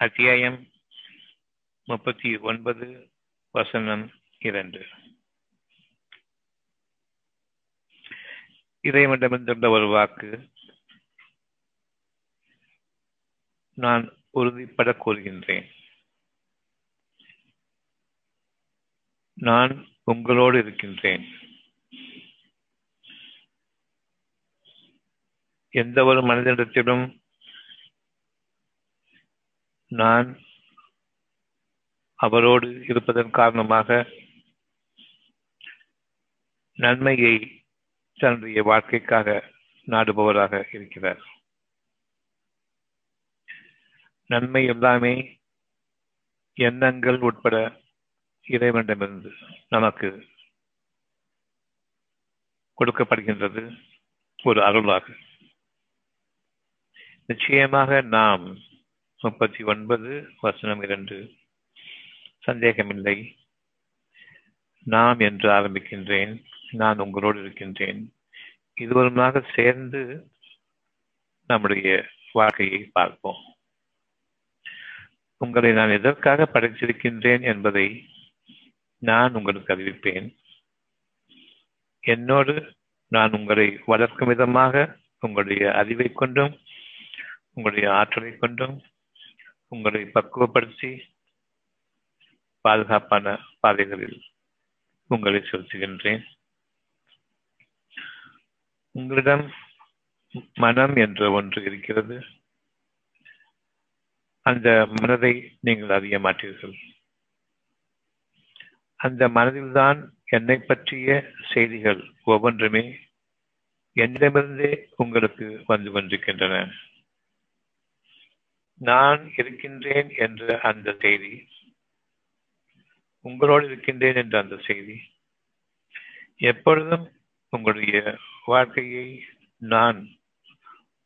அத்தியாயம் முப்பத்தி ஒன்பது வசனம் இரண்டு. இறைவனிடமிருந்துள்ள ஒரு வாக்கு நான் உறுதிப்பட கூறுகின்றேன். நான் உங்களோடு இருக்கின்றேன். எந்த ஒரு மனிதனிடத்திலும் நான் அவரோடு இருப்பதன் காரணமாக நன்மையை தன்னுடைய வாழ்க்கைக்காக நாடுபவராக இருக்கிறார். நன்மை எல்லாமே எண்ணங்கள் உட்பட இறைவனிடமிருந்து நமக்கு கொடுக்கப்படுகின்றது ஒரு அருளாக. நிச்சயமாக நாம் முப்பத்தி ஒன்பது வசனம் இரண்டு. சந்தேகமில்லை. நாம் என்று ஆரம்பிக்கின்றேன். நான் உங்களோடு இருக்கின்றேன். இருவருமாக சேர்ந்து நம்முடைய வாழ்க்கையை பார்ப்போம். உங்களை நான் எதற்காக படைத்திருக்கின்றேன் என்பதை நான் உங்களுக்கு அறிவிப்பேன். என்னோடு நான் உங்களை வளர்க்கும் விதமாக உங்களுடைய அறிவை கொண்டும் உங்களுடைய ஆற்றலை கொண்டும் உங்களை பக்குவப்படுத்தி பாதுகாப்பான பாதைகளில் உங்களை செலுத்துகின்றேன். உங்களிடம் மனம் என்ற ஒன்று இருக்கிறது. அந்த மனதை நீங்கள் அறிய மாட்டீர்கள். அந்த மனதில்தான் என்னை பற்றிய செய்திகள் ஒவ்வொன்றுமே என்னிடமிருந்தே உங்களுக்கு வந்து கொண்டிருக்கின்றன. நான் இருக்கின்றேன் என்ற அந்த செய்தி உங்களோடு இருக்கின்றேன் என்ற அந்த செய்தி எப்பொழுதும் உங்களுடைய வாழ்க்கையை நான்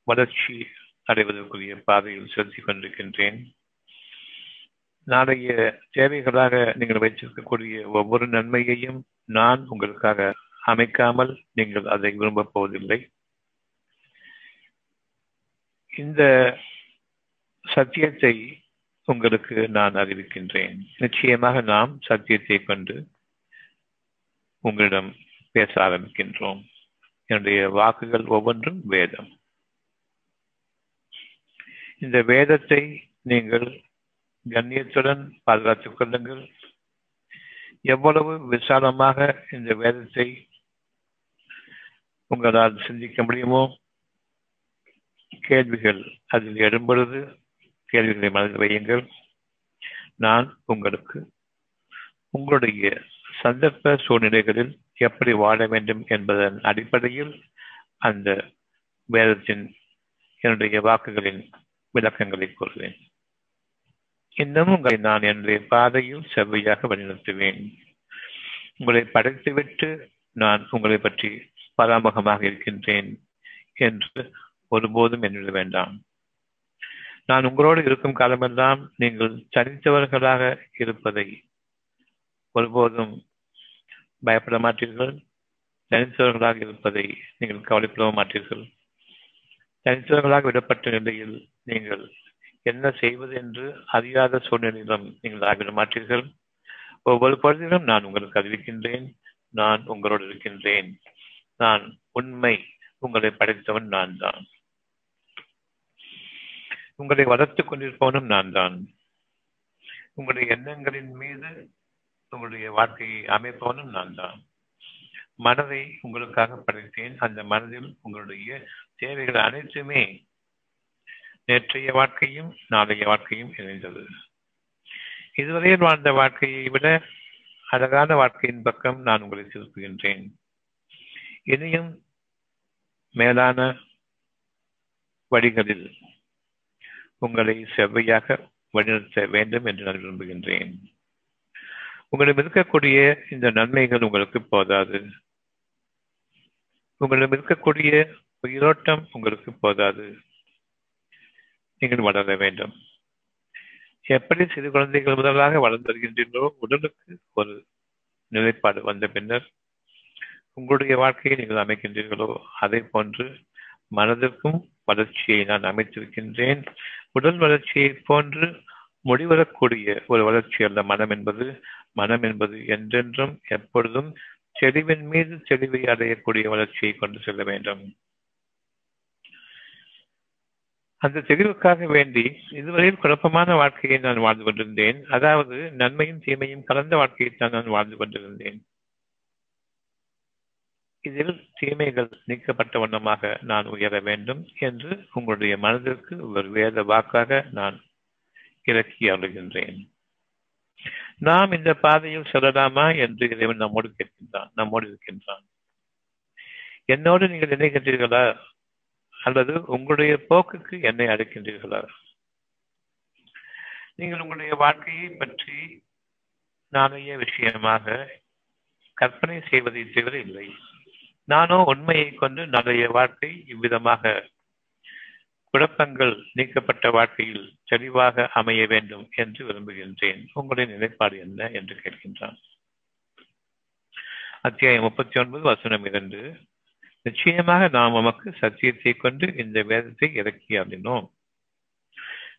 வளர்ச்சி அடைவதற்குரிய பாதையில் செலுத்திக் கொண்டிருக்கின்றேன். நாளைய தேவைகளாக நீங்கள் வைத்திருக்கக்கூடிய ஒவ்வொரு நன்மையையும் நான் உங்களுக்காக அமைக்காமல் நீங்கள் அதை விரும்பப் போவதில்லை. இந்த சத்தியத்தை உங்களுக்கு நான் அறிவிக்கின்றேன். நிச்சயமாக நாம் சத்தியத்தை கொண்டு உங்களிடம் பேச ஆரம்பிக்கின்றோம். என்னுடைய வாக்குகள் ஒவ்வொன்றும் வேதம். இந்த வேதத்தை நீங்கள் கண்ணியத்துடன் பாதுகாத்துக் கொள்ளுங்கள். எவ்வளவு விசாலமாக இந்த வேதத்தை உங்களால் சிந்திக்க முடியுமோ? கேள்விகள் அதில் எழும்பொழுது கேள்விகளை மனதில் வையுங்கள். நான் உங்களுக்கு உங்களுடைய சந்தர்ப்ப சூழ்நிலைகளில் எப்படி வாழ வேண்டும் என்பதன் அடிப்படையில் அந்த வேதத்தின் என்னுடைய வாக்குகளின் விளக்கங்களை கூறுவேன். இன்னும் உங்களை நான் என்னுடைய பாதையில் செவ்வையாக வழிநடத்துவேன். உங்களை படைத்துவிட்டு நான் உங்களை பற்றி பராமுகமாக இருக்கின்றேன் என்று ஒருபோதும் எண்ணிட வேண்டாம். நான் உங்களோடு இருக்கும் காலமெல்லாம் நீங்கள் தனித்தவர்களாக இருப்பதை ஒருபோதும் பயப்பட மாட்டீர்கள். தனித்தவர்களாக இருப்பதை நீங்கள் கவலைப்பட மாட்டீர்கள். தனித்தவர்களாக விடப்பட்ட நிலையில் நீங்கள் என்ன செய்வது என்று அறியாத சூழ்நிலையிலும் நீங்கள் ஆகிவிட மாட்டீர்கள். ஒவ்வொரு பொழுதிலும் நான் உங்களுக்கு அறிவிக்கின்றேன். நான் உங்களோடு இருக்கின்றேன். நான் உண்மை உங்களை படைத்தவன் நான் தான். உங்களை வளர்த்துக் கொண்டிருப்பவனும் நான் தான் உங்களுடைய எண்ணங்களின் மீது உங்களுடைய வாழ்க்கையை அமைப்பவனும் நான் தான் மனதை உங்களுக்காக படைத்தேன். அந்த மனதில் உங்களுடைய தேவைகள் அனைத்துமே நேற்றைய வாழ்க்கையும் நாளைய வாழ்க்கையும் இணைந்தது. இதுவரையில் வாழ்ந்த வாழ்க்கையை விட அழகான வாழ்க்கையின் பக்கம் நான் உங்களை திருப்புகின்றேன். இனியும் மேலான வழிகளில் உங்களை செவ்வையாக வழிநடத்த வேண்டும் என்று நான் விரும்புகின்றேன். உங்களிடம் இருக்கக்கூடிய இந்த நன்மைகள் உங்களுக்கு போதாது. உங்களிடம் இருக்கக்கூடிய உயிரோட்டம் உங்களுக்கு போதாது. நீங்கள் வளர வேண்டும். எப்படி சிறு குழந்தைகள் முதலாக வளர்ந்து வருகின்றீர்களோ உடலுக்கு ஒரு நிலைப்பாடு வந்த பின்னர் உங்களுடைய வாழ்க்கையை நீங்கள் அமைக்கின்றீர்களோ அதை போன்று மனதிற்கும் வளர்ச்சியை நான் அமைத்திருக்கின்றேன். உடல் வளர்ச்சியை போன்று முடிவரக்கூடிய ஒரு வளர்ச்சி அல்ல மனம் என்பது. மனம் என்பது என்றென்றும் எப்பொழுதும் தெளிவின் மீது தெளிவை அடையக்கூடிய வளர்ச்சியை கொண்டு செல்ல வேண்டும். அந்த தெளிவுக்காக வேண்டி இதுவரையில் குழப்பமான வாழ்க்கையை நான் வாழ்ந்து கொண்டிருந்தேன். அதாவது நன்மையும் தீமையும் கலந்த வாழ்க்கையை தான் நான் வாழ்ந்து கொண்டிருந்தேன். இதில் தீமைகள் நீக்கப்பட்ட வண்ணமாக நான் உயர வேண்டும் என்று உங்களுடைய மனதிற்கு ஒரு வேத வாக்காக நான் இறக்கி அருகின்றேன் நாம் இந்த பாதையில் செல்லலாமா என்று இறைவன் நம்மோடு கேட்கின்றான் நம்மோடு இருக்கின்றான். என்னோடு நீங்கள் இணைகின்றீர்களா? அல்லது உங்களுடைய போக்குக்கு என்னை அழைக்கின்றீர்களா? நீங்கள் உங்களுடைய வாழ்க்கையை பற்றி நாளைய விஷயமாக கற்பனை செய்வதை தவிர இல்லை நானோ உண்மையை கொண்டு நகைய வாழ்க்கை இவ்விதமாக. குழப்பங்கள் நீக்கப்பட்ட வாழ்க்கையில் தெளிவாக அமைய வேண்டும் என்று விரும்புகின்றேன். உங்களுடைய நிலைப்பாடு என்ன என்று கேட்கின்றான். அத்தியாயம் முப்பத்தி ஒன்பது வசனம் இரண்டு. நிச்சயமாக நாம் நமக்கு சத்தியத்தை கொண்டு இந்த வேதத்தை இறக்கி அறினோம்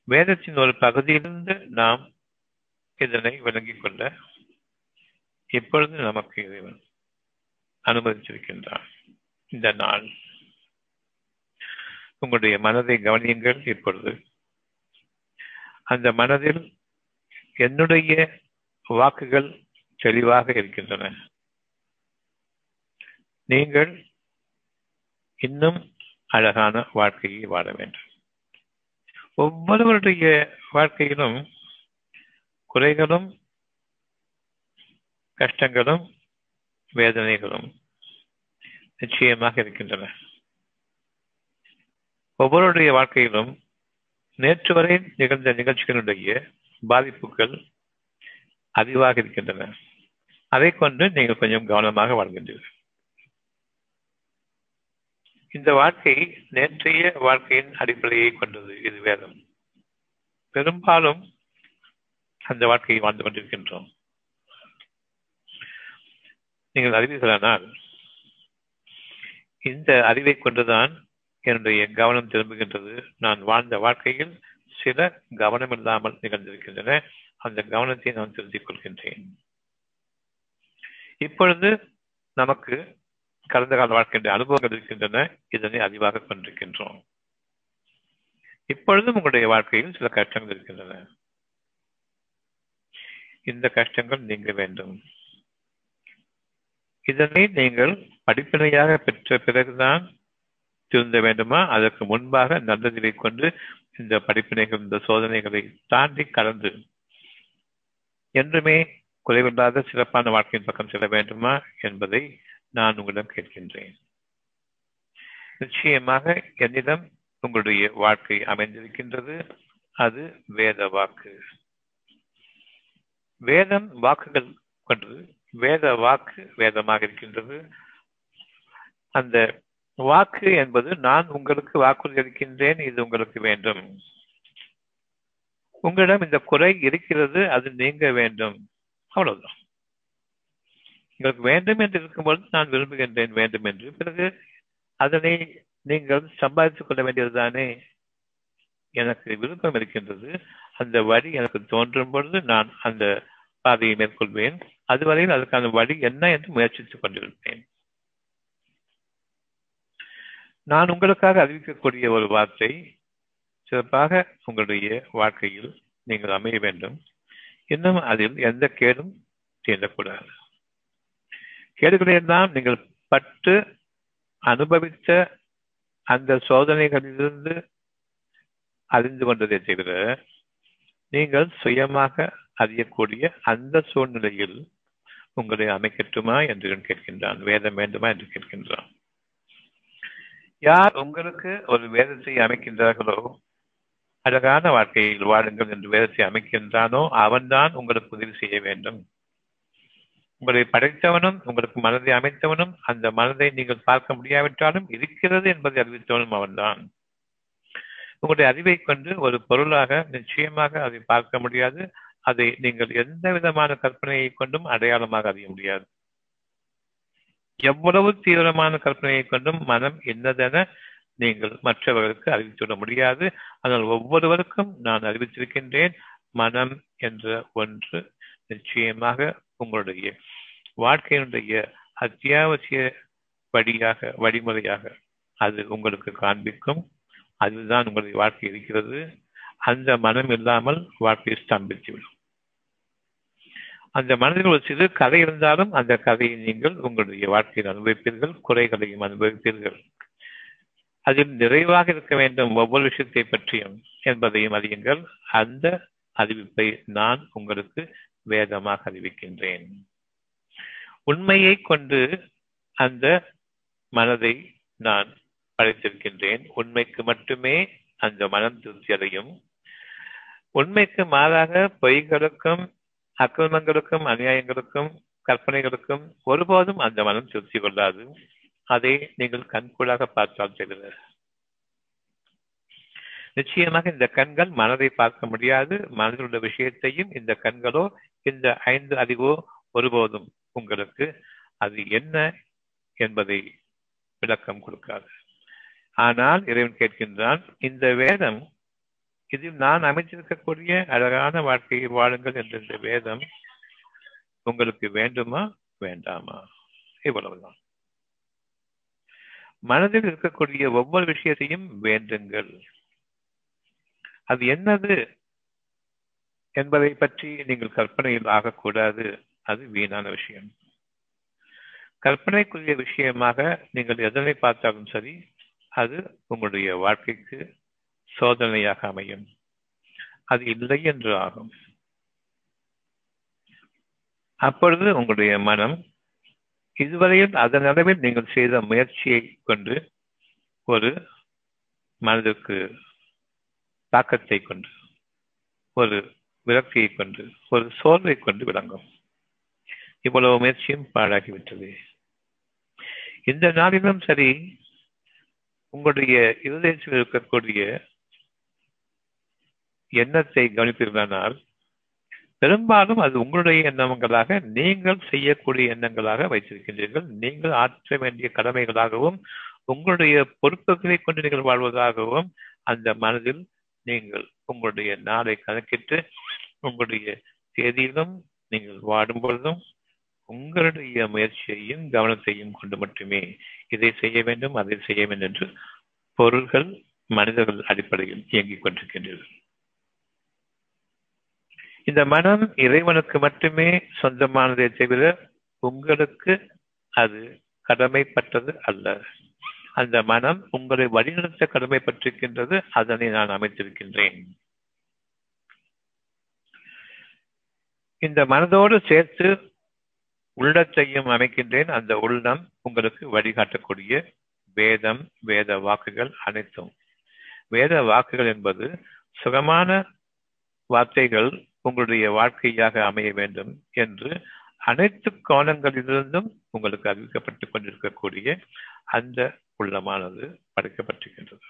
வேதத்தின் ஒரு பகுதியிலிருந்து நாம் இதனை விளங்கிக் கொள்ள இப்பொழுது நமக்கு இறைவன். அனுமதிச்சிருக்கின்றார் இந்த நாள் உங்களுடைய மனதை கவனியுங்கள் இப்பொழுது. அந்த மனதில் என்னுடைய வாக்குகள் தெளிவாக இருக்கின்றன. நீங்கள் இன்னும் அழகான வாழ்க்கையை வாழ வேண்டும். ஒவ்வொருவருடைய வாழ்க்கையிலும் குறைகளும் கஷ்டங்களும் வேதனைகளும் நிச்சயமாக இருக்கின்றன. ஒவ்வொருடைய வாழ்க்கையிலும் நேற்று வரை நிகழ்ந்த நிகழ்ச்சிகளுடைய பாதிப்புகள் அதிவாக இருக்கின்றன. அதை கொண்டு நீங்கள் கொஞ்சம் கவனமாக வாழ்கின்றீர்கள். இந்த வாழ்க்கை நேற்றைய வாழ்க்கையின் அடிப்படையை கொண்டது. இது வேதம். பெரும்பாலும் அந்த வாழ்க்கையை வாழ்ந்து கொண்டிருக்கின்றோம். நீங்கள் அறிவீர்களானால் இந்த அறிவை கொண்டுதான் என்னுடைய கவனம் திரும்புகின்றது. நான் வாழ்ந்த வாழ்க்கையில் சில கவனம் இல்லாமல் நிகழ்ந்திருக்கின்றன. அந்த கவனத்தை நான் திருத்திக் கொள்கின்றேன். இப்பொழுது நமக்கு கடந்த கால வாழ்க்கையுடைய அனுபவங்கள் இருக்கின்றன. இதனை அறிவாக கொண்டிருக்கின்றோம். இப்பொழுதும் உங்களுடைய வாழ்க்கையில் சில கஷ்டங்கள் இருக்கின்றன. இந்த கஷ்டங்கள் நீங்க வேண்டும். இதனை நீங்கள் படிப்பினையாக பெற்ற பிறகுதான் திருந்த வேண்டுமா? அதற்கு முன்பாக நல்லதிலை கொண்டு இந்த படிப்பினைகள் இந்த சோதனைகளை தாண்டி கலந்து என்றுமே குறைவில்லாத சிறப்பான வாழ்க்கையின் பக்கம் செல்ல வேண்டுமா என்பதை நான் உங்களிடம் கேட்கின்றேன். நிச்சயமாக என்னிடம் உங்களுடைய வாழ்க்கை அமைந்திருக்கின்றது. அது வேத வாக்கு. வேதம் வாக்குகள் கொண்டது வேத வாக்கு வேதமாக இருக்கின்றது. அந்த வாக்கு என்பது நான் உங்களுக்கு வாக்குறுதி அளிக்கின்றேன் இது உங்களுக்கு வேண்டும். உங்களிடம் இந்த குறை இருக்கிறது அது நீங்க வேண்டும். அவ்வளவுதான். உங்களுக்கு வேண்டும் என்று இருக்கும்போது நான் விரும்புகின்றேன் வேண்டும் என்று. பிறகு அதனை நீங்கள் சம்பாதித்துக் கொள்ள வேண்டியதுதானே? எனக்கு விருப்பம் இருக்கின்றது. அந்த வழி எனக்கு தோன்றும் பொழுது நான் அந்த பாதையை மேற்கொள்வேன். அதுவரையில் அதற்கான வழி என்ன என்று முயற்சித்துக் கொண்டிருப்பேன். நான் உங்களுக்காக அறிவிக்கக்கூடிய ஒரு வார்த்தை சிறப்பாக உங்களுடைய வாழ்க்கையில் நீங்கள் அமைய வேண்டும். இன்னும் அதில் எந்த கேடும் தீண்டக்கூடாது. கேடுகளையெல்லாம் நீங்கள் பட்டு அனுபவித்த அந்த சோதனைகளிலிருந்து அறிந்து கொண்டதை தவிர நீங்கள் சுயமாக அறியக்கூடிய அந்த சூழ்நிலையில் உங்களை அமைக்கட்டுமா என்று கேட்கின்றான். வேதம் வேண்டுமா என்று கேட்கின்றான். யார் உங்களுக்கு ஒரு வேதத்தை அமைக்கின்றார்களோ அழகான வாழ்க்கையில் வாழுங்கள் என்று வேதத்தை அமைக்கின்றானோ அவன்தான் உங்களுக்கு உதவி செய்ய வேண்டும். உங்களை படைத்தவனும் உங்களுக்கு மனதை அமைத்தவனும் அந்த மனதை நீங்கள் பார்க்க முடியாவிட்டாலும் இருக்கிறது என்பதை அறிவித்தவனும் அவன்தான். உங்களுடைய அறிவை கொண்டு ஒரு பொருளாக நிச்சயமாக அதை பார்க்க முடியாது. அதை நீங்கள் எந்த விதமான கற்பனையை கொண்டும் அடையாளமாக அறிய முடியாது. எவ்வளவு தீவிரமான கற்பனையை கொண்டும் மனம் என்னதென நீங்கள் மற்றவர்களுக்கு அறிவித்துவிட முடியாது. ஆனால் ஒவ்வொருவருக்கும் நான் அறிவித்திருக்கின்றேன் மனம் என்ற ஒன்று நிச்சயமாக உங்களுடைய வாழ்க்கையினுடைய அத்தியாவசிய வழியாக வழிமுறையாக அது உங்களுக்கு காண்பிக்கும். அதுதான் உங்களுடைய வாழ்க்கை இருக்கிறது. அந்த மனம் இல்லாமல் வாழ்க்கையை ஸ்தம்பித்துவிடும். அந்த மனதில் ஒரு சிறு கதை இருந்தாலும் அந்த கதையை நீங்கள் உங்களுடைய வாழ்க்கையில் அனுபவிப்பீர்கள் குறைகளையும் அனுபவிப்பீர்கள். அதில் நிறைவாக இருக்க வேண்டும் ஒவ்வொரு விஷயத்தை பற்றியும் என்பதையும் அறியுங்கள். அந்த அறிவிப்பை நான் உங்களுக்கு வேதமாக அறிவிக்கின்றேன். உண்மையை கொண்டு அந்த மனதை நான் படைத்திருக்கின்றேன். உண்மைக்கு மட்டுமே அந்த மனம் திருப்தி அடையும். உண்மைக்கு மாறாக பொய்களுக்கும் அக்கிரமங்களுக்கும் அநியாயங்களுக்கும் கற்பனைகளுக்கும் ஒருபோதும் அந்த மனம் திருப்தி கொள்ளாது. அதை நீங்கள் கண்கூடாக பார்த்தால் தெரிகிறது. நிச்சயமாக இந்த கண்கள் மனதை பார்க்க முடியாது. மனதில் உள்ள விஷயத்தையும் இந்த கண்களோ இந்த ஐந்து அறிவோ ஒருபோதும் உங்களுக்கு அது என்ன என்பதை விளக்கம் கொடுக்காது. ஆனால் இறைவன் கேட்கின்றான் இந்த வேதம் இதில் நான் அமைச்சிருக்கக்கூடிய அழகான வாழ்க்கையை வாழுங்கள் என்ற இந்த வேதம் உங்களுக்கு வேண்டுமா? வேண்டாமா? இவ்வளவுதான். மனதில் இருக்கக்கூடிய ஒவ்வொரு விஷயத்தையும் வேண்டுங்கள். அது என்னது என்பதை பற்றி நீங்கள் கற்பனையில் ஆகக்கூடாது. அது வீணான விஷயம். கற்பனைக்குரிய விஷயமாக நீங்கள் எதனை பார்த்தாலும் சரி அது உங்களுடைய வாழ்க்கைக்கு சோதனையாக அமையும். அது இல்லை என்று ஆகும். அப்பொழுது உங்களுடைய மனம் இதுவரையில் அதன் அளவில் நீங்கள் செய்த முயற்சியை கொண்டு ஒரு மனதுக்கு தாக்கத்தை கொண்டு ஒரு விரக்தியை கொண்டு ஒரு சோர்வை கொண்டு விளங்கும். இவ்வளவு முயற்சியும் பாழாகிவிட்டது. இந்த நாளிலும் சரி உங்களுடைய இருதயத்தில் இருக்கக்கூடிய எண்ணத்தை கவனித்திருந்தானால் பெரும்பாலும் அது உங்களுடைய எண்ணங்களாக நீங்கள் செய்யக்கூடிய எண்ணங்களாக வைத்திருக்கின்றீர்கள். நீங்கள் ஆற்ற வேண்டிய கடமைகளாகவும் உங்களுடைய பொறுப்புகளை கொண்டு நீங்கள் வாழ்வதாகவும் அந்த மனதில் நீங்கள் உங்களுடைய நாளை கணக்கிட்டு உங்களுடைய தேதியிலும் நீங்கள் வாடும் பொழுதும் உங்களுடைய முயற்சியையும் கவனத்தையும் கொண்டு மட்டுமே இதை செய்ய வேண்டும் அதை செய்ய வேண்டும் என்று பொருள்கள் மனிதர்கள் அடிப்படையில் இயங்கிக் கொண்டிருக்கின்றீர்கள் இந்த மனம் இறைவனுக்கு மட்டுமே சொந்தமானதே தவிர உங்களுக்கு அது கடமைப்பட்டது அல்ல. அந்த மனம் உங்களை வழிநடத்த கடமைப்பட்டிருக்கின்றது அதனை நான் அமைத்திருக்கின்றேன். இந்த மனதோடு சேர்த்து உள்ளத்தையும் அமைக்கின்றேன். அந்த உள்ளம் உங்களுக்கு வழிகாட்டக்கூடிய வேதம் வேத வாக்குகள் அனைத்தும். வேத வாக்குகள் என்பது சுகமான வார்த்தைகள் உங்களுடைய வாழ்க்கையாக அமைய வேண்டும் என்று அனைத்து கோணங்களிலிருந்தும் உங்களுக்கு அறிவிக்கப்பட்டுக் கொண்டிருக்கக்கூடிய அந்த உள்ளமானது படைக்கப்பட்டிருக்கின்றது.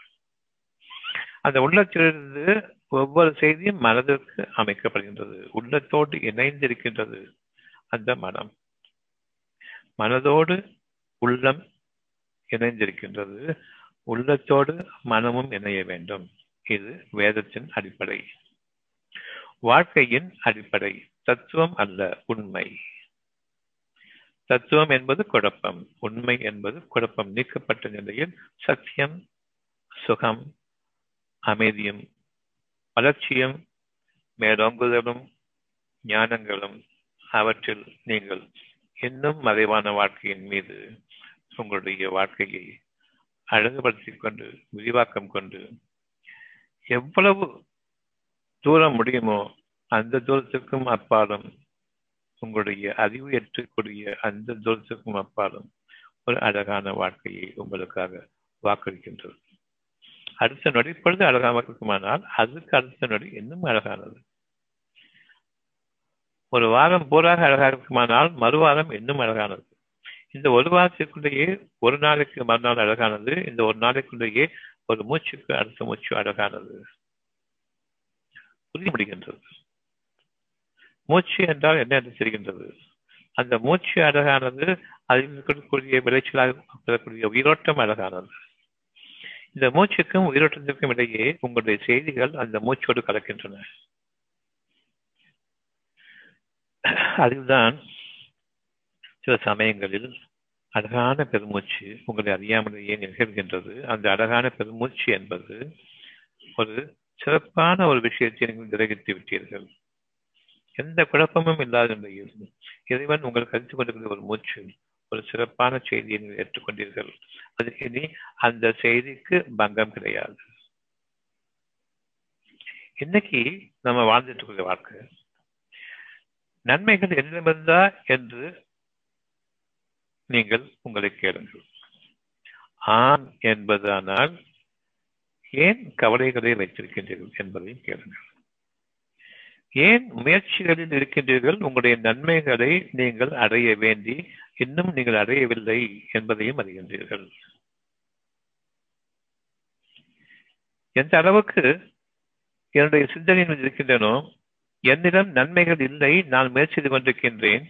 அந்த உள்ளத்திலிருந்து ஒவ்வொரு செய்தியும் மனதிற்கு அமைக்கப்படுகின்றது. உள்ளத்தோடு இணைந்திருக்கின்றது அந்த மனம். மனதோடு உள்ளம் இணைந்திருக்கின்றது. உள்ளத்தோடு மனமும் இணைய வேண்டும். இது வேதத்தின் அடிப்படை. வாழ்க்கையின் அடிப்படை. தத்துவம் அல்ல உண்மை. தத்துவம் என்பது குழப்பம். உண்மை என்பது குழப்பம். நீக்கப்பட்ட நிலையில் சத்தியம் சுகம் அமைதியும் வளர்ச்சியும் மேலோங்குதலும் ஞானங்களும் அவற்றில் நீங்கள் இன்னும் மறைவான வாழ்க்கையின் மீது உங்களுடைய வாழ்க்கையை அழகுபடுத்திக் கொண்டு விரிவாக்கம் கொண்டு எவ்வளவு தூரம் முடியுமோ அந்த தூரத்திற்கும் அப்பாலும் உங்களுடைய அறிவு ஏற்றக்கூடிய அந்த தூரத்திற்கும் அப்பாலும் ஒரு அழகான வாழ்க்கையை உங்களுக்காக வாக்களிக்கின்றது அடுத்த நொடி பொழுது அழகாக இருக்குமானால் அதுக்கு அடுத்த நொடி இன்னும் அழகானது. ஒரு வாரம் பூராக அழகாக இருக்குமானால் மறுவாரம் இன்னும் அழகானது. இந்த ஒரு வாரத்திற்குள்ளேயே ஒரு நாளைக்கு மறுநாள் அழகானது இந்த ஒரு நாளைக்குள்ளேயே ஒரு மூச்சுக்கு அடுத்த மூச்சு அழகானது. உறுதிப்படுகின்றது மூச்சு என்றால் என்ன என்று தெரிகின்றது. அந்த மூச்சு அழகானது அதில் இருக்கக்கூடிய விளைச்சலாக பெறக்கூடிய உயிரோட்டம் அழகானது. இந்த மூச்சுக்கும் உயிரோட்டத்திற்கும் இடையே உங்களுடைய செய்திகள் அந்த மூச்சோடு கலக்கின்றன. அதில்தான் சில சமயங்களில் அழகான பெருமூச்சு உங்களை அறியாமலேயே நிகழ்கின்றது. அந்த அழகான பெருமூச்சு என்பது ஒரு சிறப்பான ஒரு விஷயத்தை நீங்கள் நிறைவேற்றி விட்டீர்கள். எந்த குழப்பமும் இல்லாத நிலையில் இறைவன் உங்களுக்கு கருத்து கொண்டிருக்கிற ஒரு மூச்சு ஒரு சிறப்பான செய்தியை நீங்கள் ஏற்றுக்கொண்டீர்கள். அது இனி அந்த செய்திக்கு பங்கம் கிடையாது. இன்னைக்கு நம்ம வாழ்ந்துட்டு இருக்கிற வாழ்க்கை நன்மைகள் என்னிடமிருந்தா என்று நீங்கள் உங்களை கேளுங்கள். ஆம் என்பதானால் ஏன் கவலைகளை வைத்திருக்கின்றீர்கள் என்பதையும் கேளுங்கள். ஏன் முயற்சிகளில் இருக்கின்றீர்கள்? உங்களுடைய நன்மைகளை நீங்கள் அடைய வேண்டி இன்னும் நீங்கள் அடையவில்லை என்பதையும் அறிகின்றீர்கள். எந்த அளவுக்கு என்னுடைய சிந்தனைகள் இருக்கின்றனோ என்னிடம் நன்மைகள் இல்லை நான் முயற்சி செய்து கொண்டிருக்கின்றேன்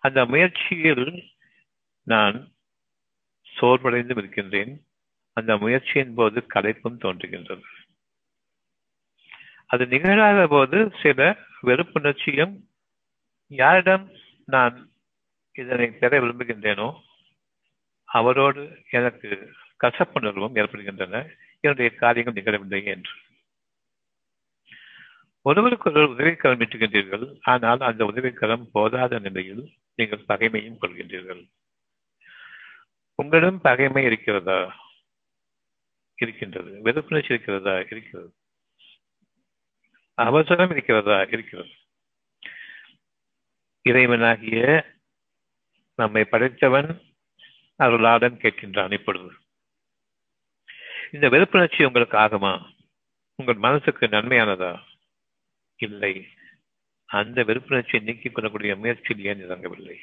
அந்த முயற்சியில் நான் சோர்வடைந்தும் இருக்கின்றேன். அந்த முயற்சியின் போது கலைப்பும் தோன்றுகின்றது. அது நிகழாத போது சில வெறுப்புணர்ச்சியும் யாரிடம் நான் இதனை பெற விரும்புகின்றேனோ அவரோடு எனக்கு கசப்புணர்வும் ஏற்படுகின்றன. என்னுடைய காரியங்கள் நிகழவில்லை என்று. ஒருவருக்கு ஒருவர் உதவிக்கரம் இட்டுகின்றீர்கள் ஆனால் அந்த உதவிக்கரம் போதாத நிலையில் நீங்கள் பகைமையும் கொள்கின்றீர்கள். உங்களிடம் பகைமை இருக்கிறதா? இருக்கின்றது. வெறுப்புணர்ச்சி இருக்கிறதா? இருக்கிறது. அவசரம் இருக்கிறதா? இருக்கிறது. இறைவனாகிய நம்மை படைத்தவன் அருளாடன் கேட்கின்றான் இப்பொழுது. இந்த வெறுப்புணர்ச்சி உங்களுக்கு ஆகுமா? உங்கள் மனசுக்கு நன்மையானதா? இல்லை. அந்த வெறுப்புணர்ச்சியை நீக்கிக் கொள்ளக்கூடிய முயற்சியில் ஏன் இறங்கவில்லை?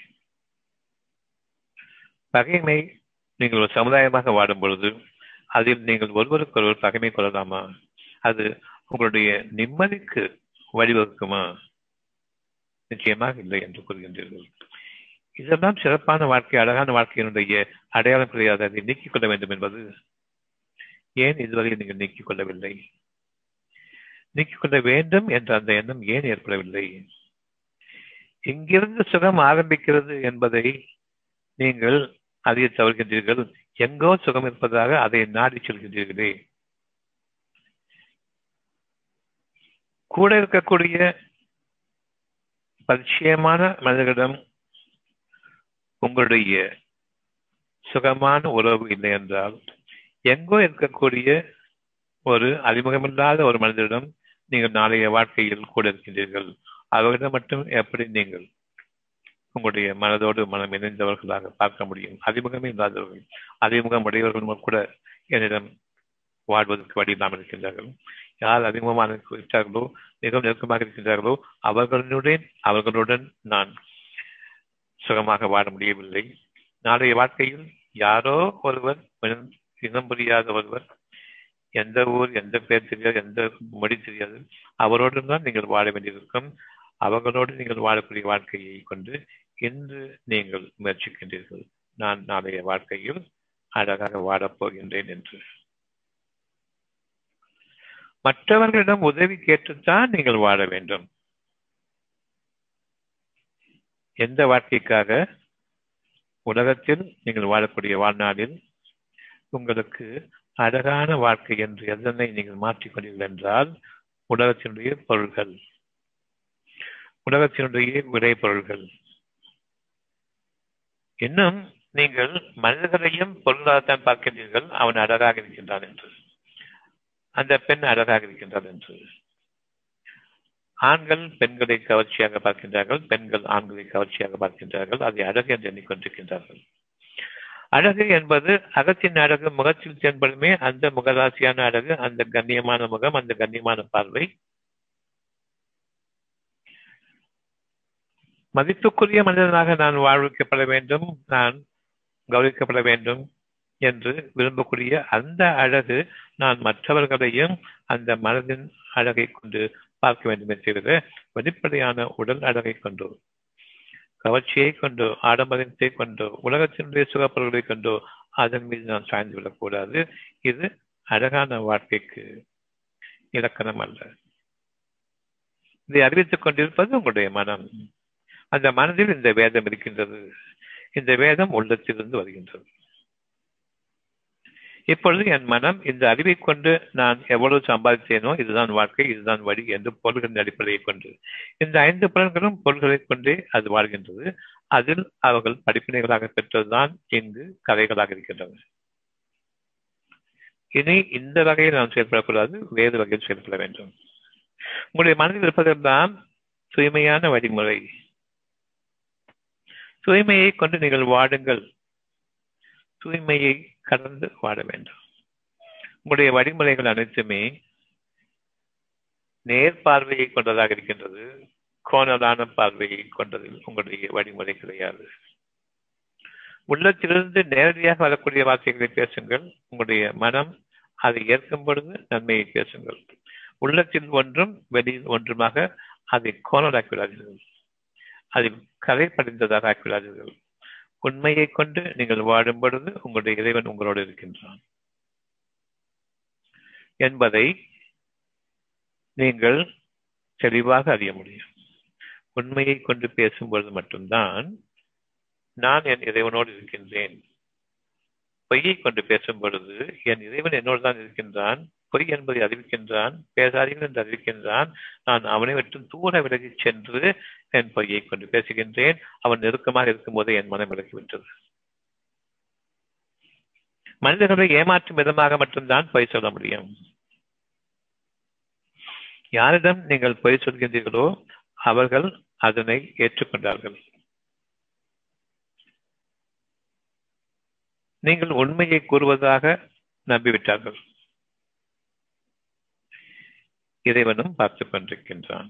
பகைமை நீங்கள் ஒரு சமுதாயமாக வாடும் பொழுது அதில் நீங்கள் ஒருவருக்கொருவர் பகைமை கொள்ளலாமா? அது உங்களுடைய நிம்மதிக்கு வழிவகுக்குமா? நிச்சயமாக இல்லை என்று கூறுகின்றீர்கள். இதெல்லாம் சிறப்பான வாழ்க்கை அழகான வாழ்க்கையினுடைய அடையாளம் கிடையாது அதை நீக்கிக் கொள்ள வேண்டும் என்பது ஏன் இதுவரை நீங்கள் நீக்கிக் கொள்ளவில்லை? நீக்கிக் கொள்ள வேண்டும் என்ற அந்த எண்ணம் ஏன் ஏற்படவில்லை? எங்கிருந்து சுகம் ஆரம்பிக்கிறது என்பதை நீங்கள் அறிய தவறுகின்றீர்கள். எங்கோ சுகம் இருப்பதாக அதை நாடி செல்கின்றீர்களே. கூட இருக்கக்கூடிய பரிச்சயமான மனிதர்களிடம் உங்களுடைய சுகமான உறவு இல்லை என்றால் எங்கோ இருக்கக்கூடிய ஒரு அறிமுகமில்லாத ஒரு மனிதரிடம் நீங்கள் நாளைய வாழ்க்கையில் கூட இருக்கின்றீர்கள். அவர்களிடம் மட்டும் எப்படி நீங்கள் உங்களுடைய மனதோடு மனம் இணைந்தவர்களாக பார்க்க முடியும். அறிமுகமே இல்லாதவர்கள் அறிமுகம் உடையவர்களும் கூட என்னிடம் வாழ்வதற்கு வழி இல்லாமல் இருக்கின்றார்கள். யார் அறிமுகமாக இருக்கிறார்களோ மிகவும் நெருக்கமாக இருக்கின்றார்களோ அவர்களுடன் அவர்களுடன் நான் சுகமாக வாழ முடியவில்லை. நாளைய வாழ்க்கையில் யாரோ ஒருவர் இனம் புரியாத ஒருவர் எந்த ஊர் எந்த பேர் தெரியாது எந்த மொழி தெரியாது அவரோடு தான் நீங்கள் வாழ வேண்டியிருக்கும். அவர்களோடு நீங்கள் வாழக்கூடிய வாழ்க்கையை கொண்டு இன்று நீங்கள் முயற்சிக்கின்றீர்கள். நான் நாளைய வாழ்க்கையில் அழகாக வாழப் போகின்றேன் என்று. மற்றவர்களிடம் உதவி கேட்டுத்தான் நீங்கள் வாழ வேண்டும். எந்த வாழ்க்கைக்காக? உலகத்தில் நீங்கள் வாழக்கூடிய வாழ்நாளில் உங்களுக்கு அழகான வாழ்க்கை என்று எதனை நீங்கள் மாற்றிக்கொண்டீர்கள் என்றால் உலகத்தினுடைய பொருள்கள். உலகத்தினுடைய விரைபொருள்கள் பொருள்கள் இன்னும் நீங்கள் மனிதர்களையும் பொருளாதாரம் பார்க்கின்றீர்கள் அவன் அழகாக இருக்கின்றான் என்று. அந்த பெண் அழகாக இருக்கின்றார் என்று. ஆண்கள் பெண்களை கவர்ச்சியாக பார்க்கின்றார்கள் பெண்கள் ஆண்களை கவர்ச்சியாக பார்க்கின்றார்கள் அதை அழகு என்று எண்ணிக்கொண்டிருக்கின்றார்கள். அழகு என்பது அகத்தின் அழகு முகத்தில் தென்படுமே அந்த முகராசியான அழகு அந்த கண்ணியமான முகம் அந்த கண்ணியமான பார்வை. மதிப்புக்குரிய மனிதனாக நான் வாழ்விக்கப்பட வேண்டும் நான் கௌரவிக்கப்பட வேண்டும் என்று விரும்பக்கூடிய அந்த அழகு நான் மற்றவர்களையும் அந்த மனதின் அழகை கொண்டு பார்க்க வேண்டும் என்கிற வெளிப்படையான உடல் அழகை கொண்டு கவர்ச்சியை கொண்டு ஆடம்பரத்தை கொண்டு உலகத்தினுடைய சுகப்பொருள்களை கொண்டு அதன் மீது நான் சாய்ந்து விடக்கூடாது. இது அழகான வாழ்க்கைக்கு இலக்கணம் அல்ல. இதை அறிவித்துக் கொண்டிருப்பது உங்களுடைய மனம். அந்த மனதில் இந்த வேதம் இருக்கின்றது. இந்த வேதம் உள்ளத்திலிருந்து வருகின்றது. இப்பொழுது என் மனம் இந்த அறிவை கொண்டு நான் எவ்வளவு சம்பாதித்தேனோ இதுதான் வாழ்க்கை இதுதான் வழி என்று பொருள்களின் அடிப்படையை கொண்டு. இந்த ஐந்து புலன்களும் பொருள்களை கொண்டே அது வாழ்கின்றது. அதில் அவர்கள் படிப்பினைகளாக பெற்றதுதான் இங்கு கதைகளாக இருக்கின்றன. இனி இந்த வகையில் நாம் செயல்படக்கூடாது வேறு வகையில் செயல்பட வேண்டும். உங்களுடைய மனதில் இருப்பதெல்லாம் தூய்மையான வழிமுறை. தூய்மையை கொண்டு நீங்கள் வாடுங்கள். தூய்மையை கடந்து வாட வேண்டும். உங்களுடைய வழிமுறைகள் அனைத்துமே நேர் பார்வையை கொண்டதாக இருக்கின்றது. கோணலான பார்வையை கொண்டதில் உங்களுடைய வழிமுறை கிடையாது. உள்ளத்திலிருந்து நேரடியாக வரக்கூடிய வார்த்தைகளை பேசுங்கள். உங்களுடைய மனம் அதை ஏற்கும் பொழுது நன்மையை பேசுங்கள். உள்ளத்தில் ஒன்றும் வெளியில் ஒன்றுமாக அதை கோணலாக்கிவிடாதீர்கள் அதை கதை படிந்ததாக ஆக்கிவிடாதீர்கள் உண்மையை கொண்டு நீங்கள் வாடும் பொழுது உங்களுடைய இறைவன் உங்களோடு இருக்கின்றான். என்பதை நீங்கள் தெளிவாக அறிய முடியும். உண்மையை கொண்டு பேசும்பொழுது மட்டும்தான் நான் என் இறைவனோடு இருக்கின்றேன். பொய்யை கொண்டு பேசும் பொழுது என் இறைவன் என்னோடு தான் இருக்கின்றான். பொய் என்பதை அறிவிக்கின்றான் பேசாதீர்கள் என்று அறிவிக்கின்றான். நான் அவனை விட்டு தூர விலகி சென்று என் பொய்யை கொண்டு பேசுகின்றேன். அவன் நெருக்கமாக இருக்கும் போதே என் மனம் விலகிவிட்டது. மனிதர்களை ஏமாற்றும் விதமாக மட்டும்தான் பொய் சொல்ல முடியும். யாரிடம் நீங்கள் பொய் சொல்கின்றீர்களோ அவர்கள் அதனை ஏற்றுக்கொண்டார்கள். நீங்கள் உண்மையை கூறுவதாக நம்பிவிட்டார்கள். இறைவனும் பார்த்து கொண்டிருக்கின்றான்.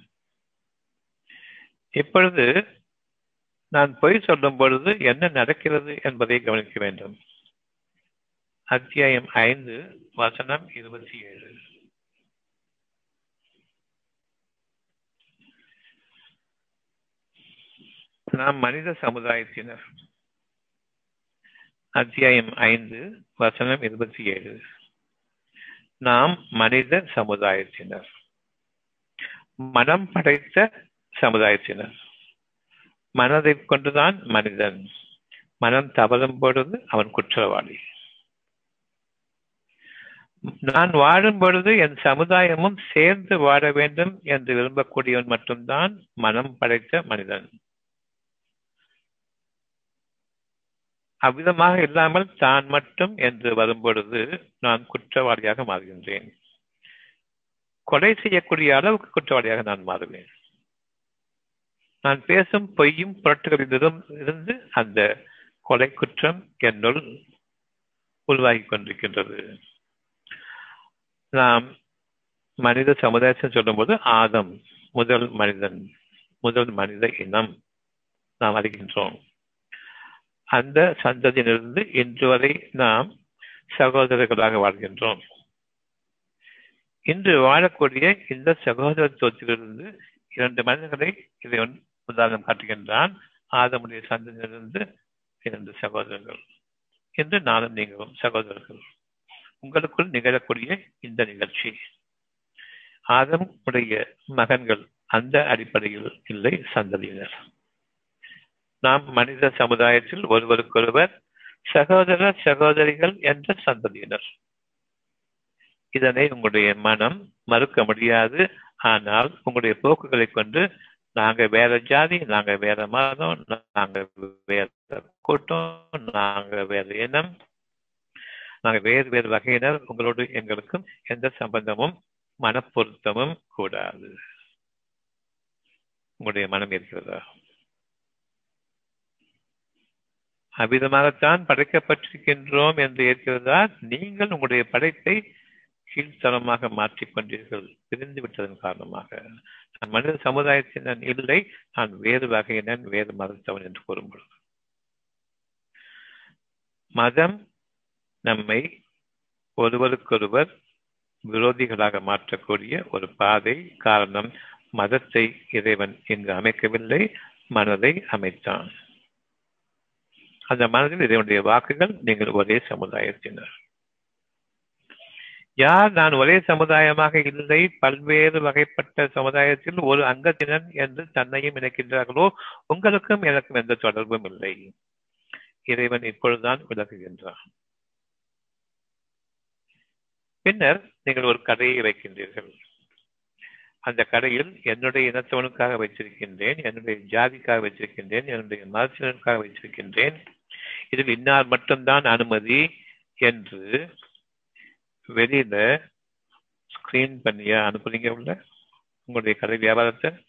இப்பொழுது நான் பொய் சொல்லும் பொழுது என்ன நடக்கிறது என்பதை கவனிக்க வேண்டும். அத்தியாயம் ஐந்து வசனம் இருபத்தி ஏழு. நாம் மனித சமுதாயத்தினர். அத்தியாயம் ஐந்து வசனம் இருபத்தி ஏழு. நாம் மனித சமுதாயத்தினர். மனம் படைத்த சமுதாயத்தினர். மனதை கொண்டுதான் மனிதன். மனம் தவறும் பொழுது அவன் குற்றவாளி. நான் வாழும் பொழுது என் சமுதாயமும் சேர்ந்து வாழ வேண்டும் என்று விரும்பக்கூடியவன் மட்டும்தான் மனம் படைத்த மனிதன். அவ்விதமாக இல்லாமல் தான் மட்டும் என்று வரும்பொழுது நான் குற்றவாளியாக மாறுகின்றேன். கொலை செய்யக்கூடிய அளவுக்கு குற்றவாளியாக நான் மாறுவேன். நான் பேசும் பொய்யும் புரட்டுகளிலும் இருந்து அந்த கொலை குற்றம் என்னுள் உருவாகி கொண்டிருக்கின்றது. நாம் மனித சமுதாயத்தை சொல்லும்போது ஆதம் முதல் மனிதன் முதல் மனித இனம் நாம் அறிகின்றோம். அந்த சந்ததியிலிருந்து இன்று வரை நாம் சகோதரர்களாக வாழ்கின்றோம். இன்று வாழக்கூடிய இந்த சகோதரத்துவத்திலிருந்து இரண்டு மனிதர்களை இதை உதாரணம் காட்டுகின்றான். ஆதமுடைய சந்ததியிலிருந்து இரண்டு சகோதரர்கள். என்று நானும் நீங்களும் சகோதரர்கள். உங்களுக்குள் நிகழக்கூடிய இந்த நிகழ்ச்சி. ஆதம் உடைய மகன்கள் அந்த அடிப்படையில் இல்லை சந்ததியினர். நாம் மனித சமுதாயத்தில் ஒருவருக்கொருவர் சகோதர சகோதரிகள் என்ற சந்ததியினர். இதனை உங்களுடைய மனம் மறுக்க முடியாது. ஆனால் உங்களுடைய போக்குகளை கொண்டு நாங்க வேற ஜாதி நாங்க வேற மதம் நாங்க வேற கூட்டம் நாங்க வேற இனம் நாங்க வேறு வேறு வகையினர் உங்களோடு எங்களுக்கும் எந்த சம்பந்தமும் மனப்பொருத்தமும் கூடாது. உங்களுடைய மனம் இருக்கிறதா? அவ்விதமாகத்தான் படைக்கப்பட்டிருக்கின்றோம் என்று இருக்கிறதா? நீங்கள் உங்களுடைய படைப்பை கீழ்த்தரமாக மாற்றிக்கொண்டீர்கள் பிரிந்து விட்டதன் காரணமாக. நான் மனித சமுதாயத்தினன் இல்லை நான் வேறு வகையினன் வேறு மதத்தவன் என்று கூறும் பொழுது மதம் நம்மை ஒருவருக்கொருவர் விரோதிகளாக மாற்றக்கூடிய ஒரு பாதை காரணம் மதத்தை இறைவன் இங்கு அமைக்கவில்லை மனதை அமைத்தான். அந்த மனதில் இதனுடைய வாக்குகள் நீங்கள் ஒரே சமுதாயத்தினர். யார் நான் ஒரே சமுதாயமாக இல்லை பல்வேறு வகைப்பட்ட சமுதாயத்தில் ஒரு அங்கத்தினன் என்று தன்னையும் இணைக்கின்றார்களோ உங்களுக்கும் எனக்கும் எந்த தொடர்பும் இல்லை. இறைவன் இப்பொழுதுதான் விளக்குகின்றான். பின்னர் நீங்கள் ஒரு கடையை வைக்கின்றீர்கள். அந்த கடையில் என்னுடைய இனத்தவனுக்காக வைத்திருக்கின்றேன் என்னுடைய ஜாதிக்காக வைத்திருக்கின்றேன் என்னுடைய மதத்தினருக்காக வைத்திருக்கின்றேன். இதில் இன்னார் மட்டும்தான் அனுமதி என்று வெளியில ஸ்கிரீன் பண்ணியா அனுப்புறீங்க உள்ள? உங்களுடைய கடை வியாபாரத்தை?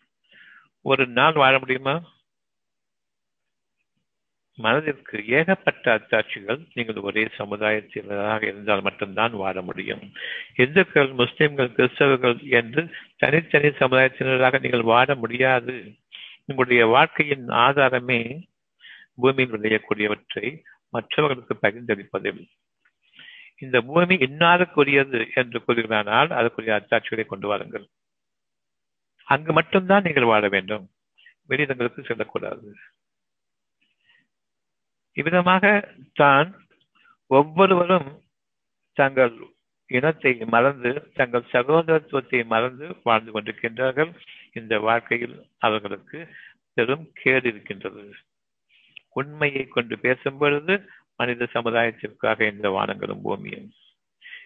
ஒரு நாள் வாழ முடியுமா? மனதிற்கு ஏகப்பட்ட அத்தாட்சிகள் நீங்கள் ஒரே சமுதாயத்தினராக இருந்தால் மட்டும்தான் வாழ முடியும். இந்துக்கள் முஸ்லிம்கள் கிறிஸ்தவர்கள் என்று தனித்தனி சமுதாயத்தினராக நீங்கள் வாழ முடியாது. உங்களுடைய வாழ்க்கையின் ஆதாரமே பூமியில் விளையக்கூடியவற்றை மற்றவர்களுக்கு பகிர்ந்தளிப்பதில். இந்த பூமி இன்னாருக்குரியது என்று கூறுகிறானால் அதற்குரிய அத்தாட்சிகளை கொண்டு வாருங்கள். அங்கு மட்டும்தான் நீங்கள் வாழ வேண்டும். வெளியிடங்களுக்கு செல்லக்கூடாது. இவ்விதமாக தான் ஒவ்வொருவரும் தங்கள் இனத்தை மறந்து தங்கள் சகோதரத்துவத்தை மறந்து வாழ்ந்து கொண்டிருக்கின்றார்கள். இந்த வாழ்க்கையில் அவர்களுக்கு பெரும் கேடு இருக்கின்றது. உண்மையை கொண்டு பேசும் பொழுது மனித சமுதாயத்திற்காக இந்த வானங்களும் பூமியும்.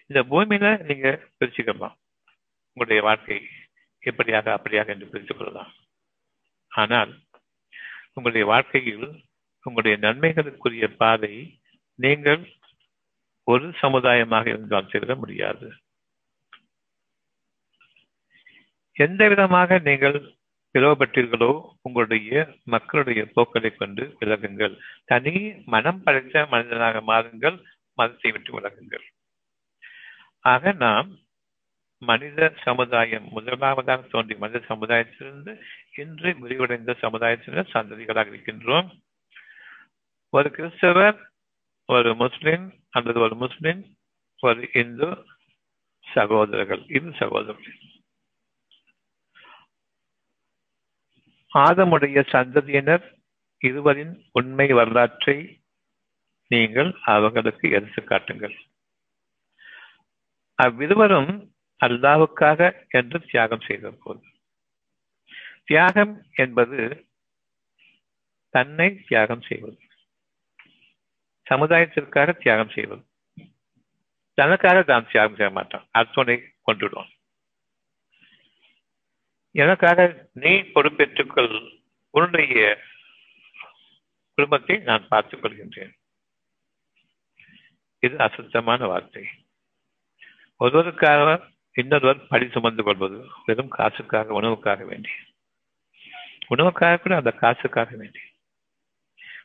இந்த பூமியில நீங்க பிரிச்சுக்கலாம். உங்களுடைய வாழ்க்கை எப்படியாக அப்படியாக என்று பிரித்துக் கொள்ளலாம் ஆனால் உங்களுடைய வாழ்க்கையில் உங்களுடைய நன்மைகளுக்குரிய பாதை நீங்கள் ஒரு சமுதாயமாக இருந்தால் செல்ல முடியாது. எந்த விதமாக நீங்கள் பிளவுபட்டீர்களோ உங்களுடைய மக்களுடைய போக்களை கொண்டு விலகுங்கள். தனி மனம் படைத்த மனிதனாக மாறுங்கள் மதத்தை விட்டு விலகுங்கள். ஆக நாம் மனித சமுதாயம் முதலாவதாக தோன்றிய மனித சமுதாயத்திலிருந்து இன்று விரிவடைந்த சமுதாயத்தினர் சந்ததிகளாக இருக்கின்றோம். ஒரு கிறிஸ்தவர் ஒரு முஸ்லிம் அல்லது ஒரு முஸ்லிம் ஒரு இந்து சகோதரர்கள் இது சகோதரர்கள். ஆதமுடைய சந்ததியினர் இருவரின் உண்மை வரலாற்றை நீங்கள் அவர்களுக்கு எடுத்து காட்டுங்கள். அவ்விருவரும் அல்லாவுக்காக என்று தியாகம் செய்த போது தியாகம் என்பது தன்னை தியாகம் செய்வது சமுதாயத்திற்காக தியாகம் செய்வது. தனக்காக தான் தியாகம் செய்ய மாட்டான். அர்த்தனை கொண்டுடுவான். எனக்காக நீ பொறுப்பேற்றுக்கொள் உன்னுடைய குடும்பத்தை நான் பார்த்துக் கொள்கின்றேன். இது அசுத்தமான வார்த்தை. ஒருவருக்காக இன்னொருவர் படி சுமந்து கொள்வது வெறும் காசுக்காக உணவுக்காக வேண்டி. உணவுக்காக கூட அந்த காசுக்காக வேண்டி.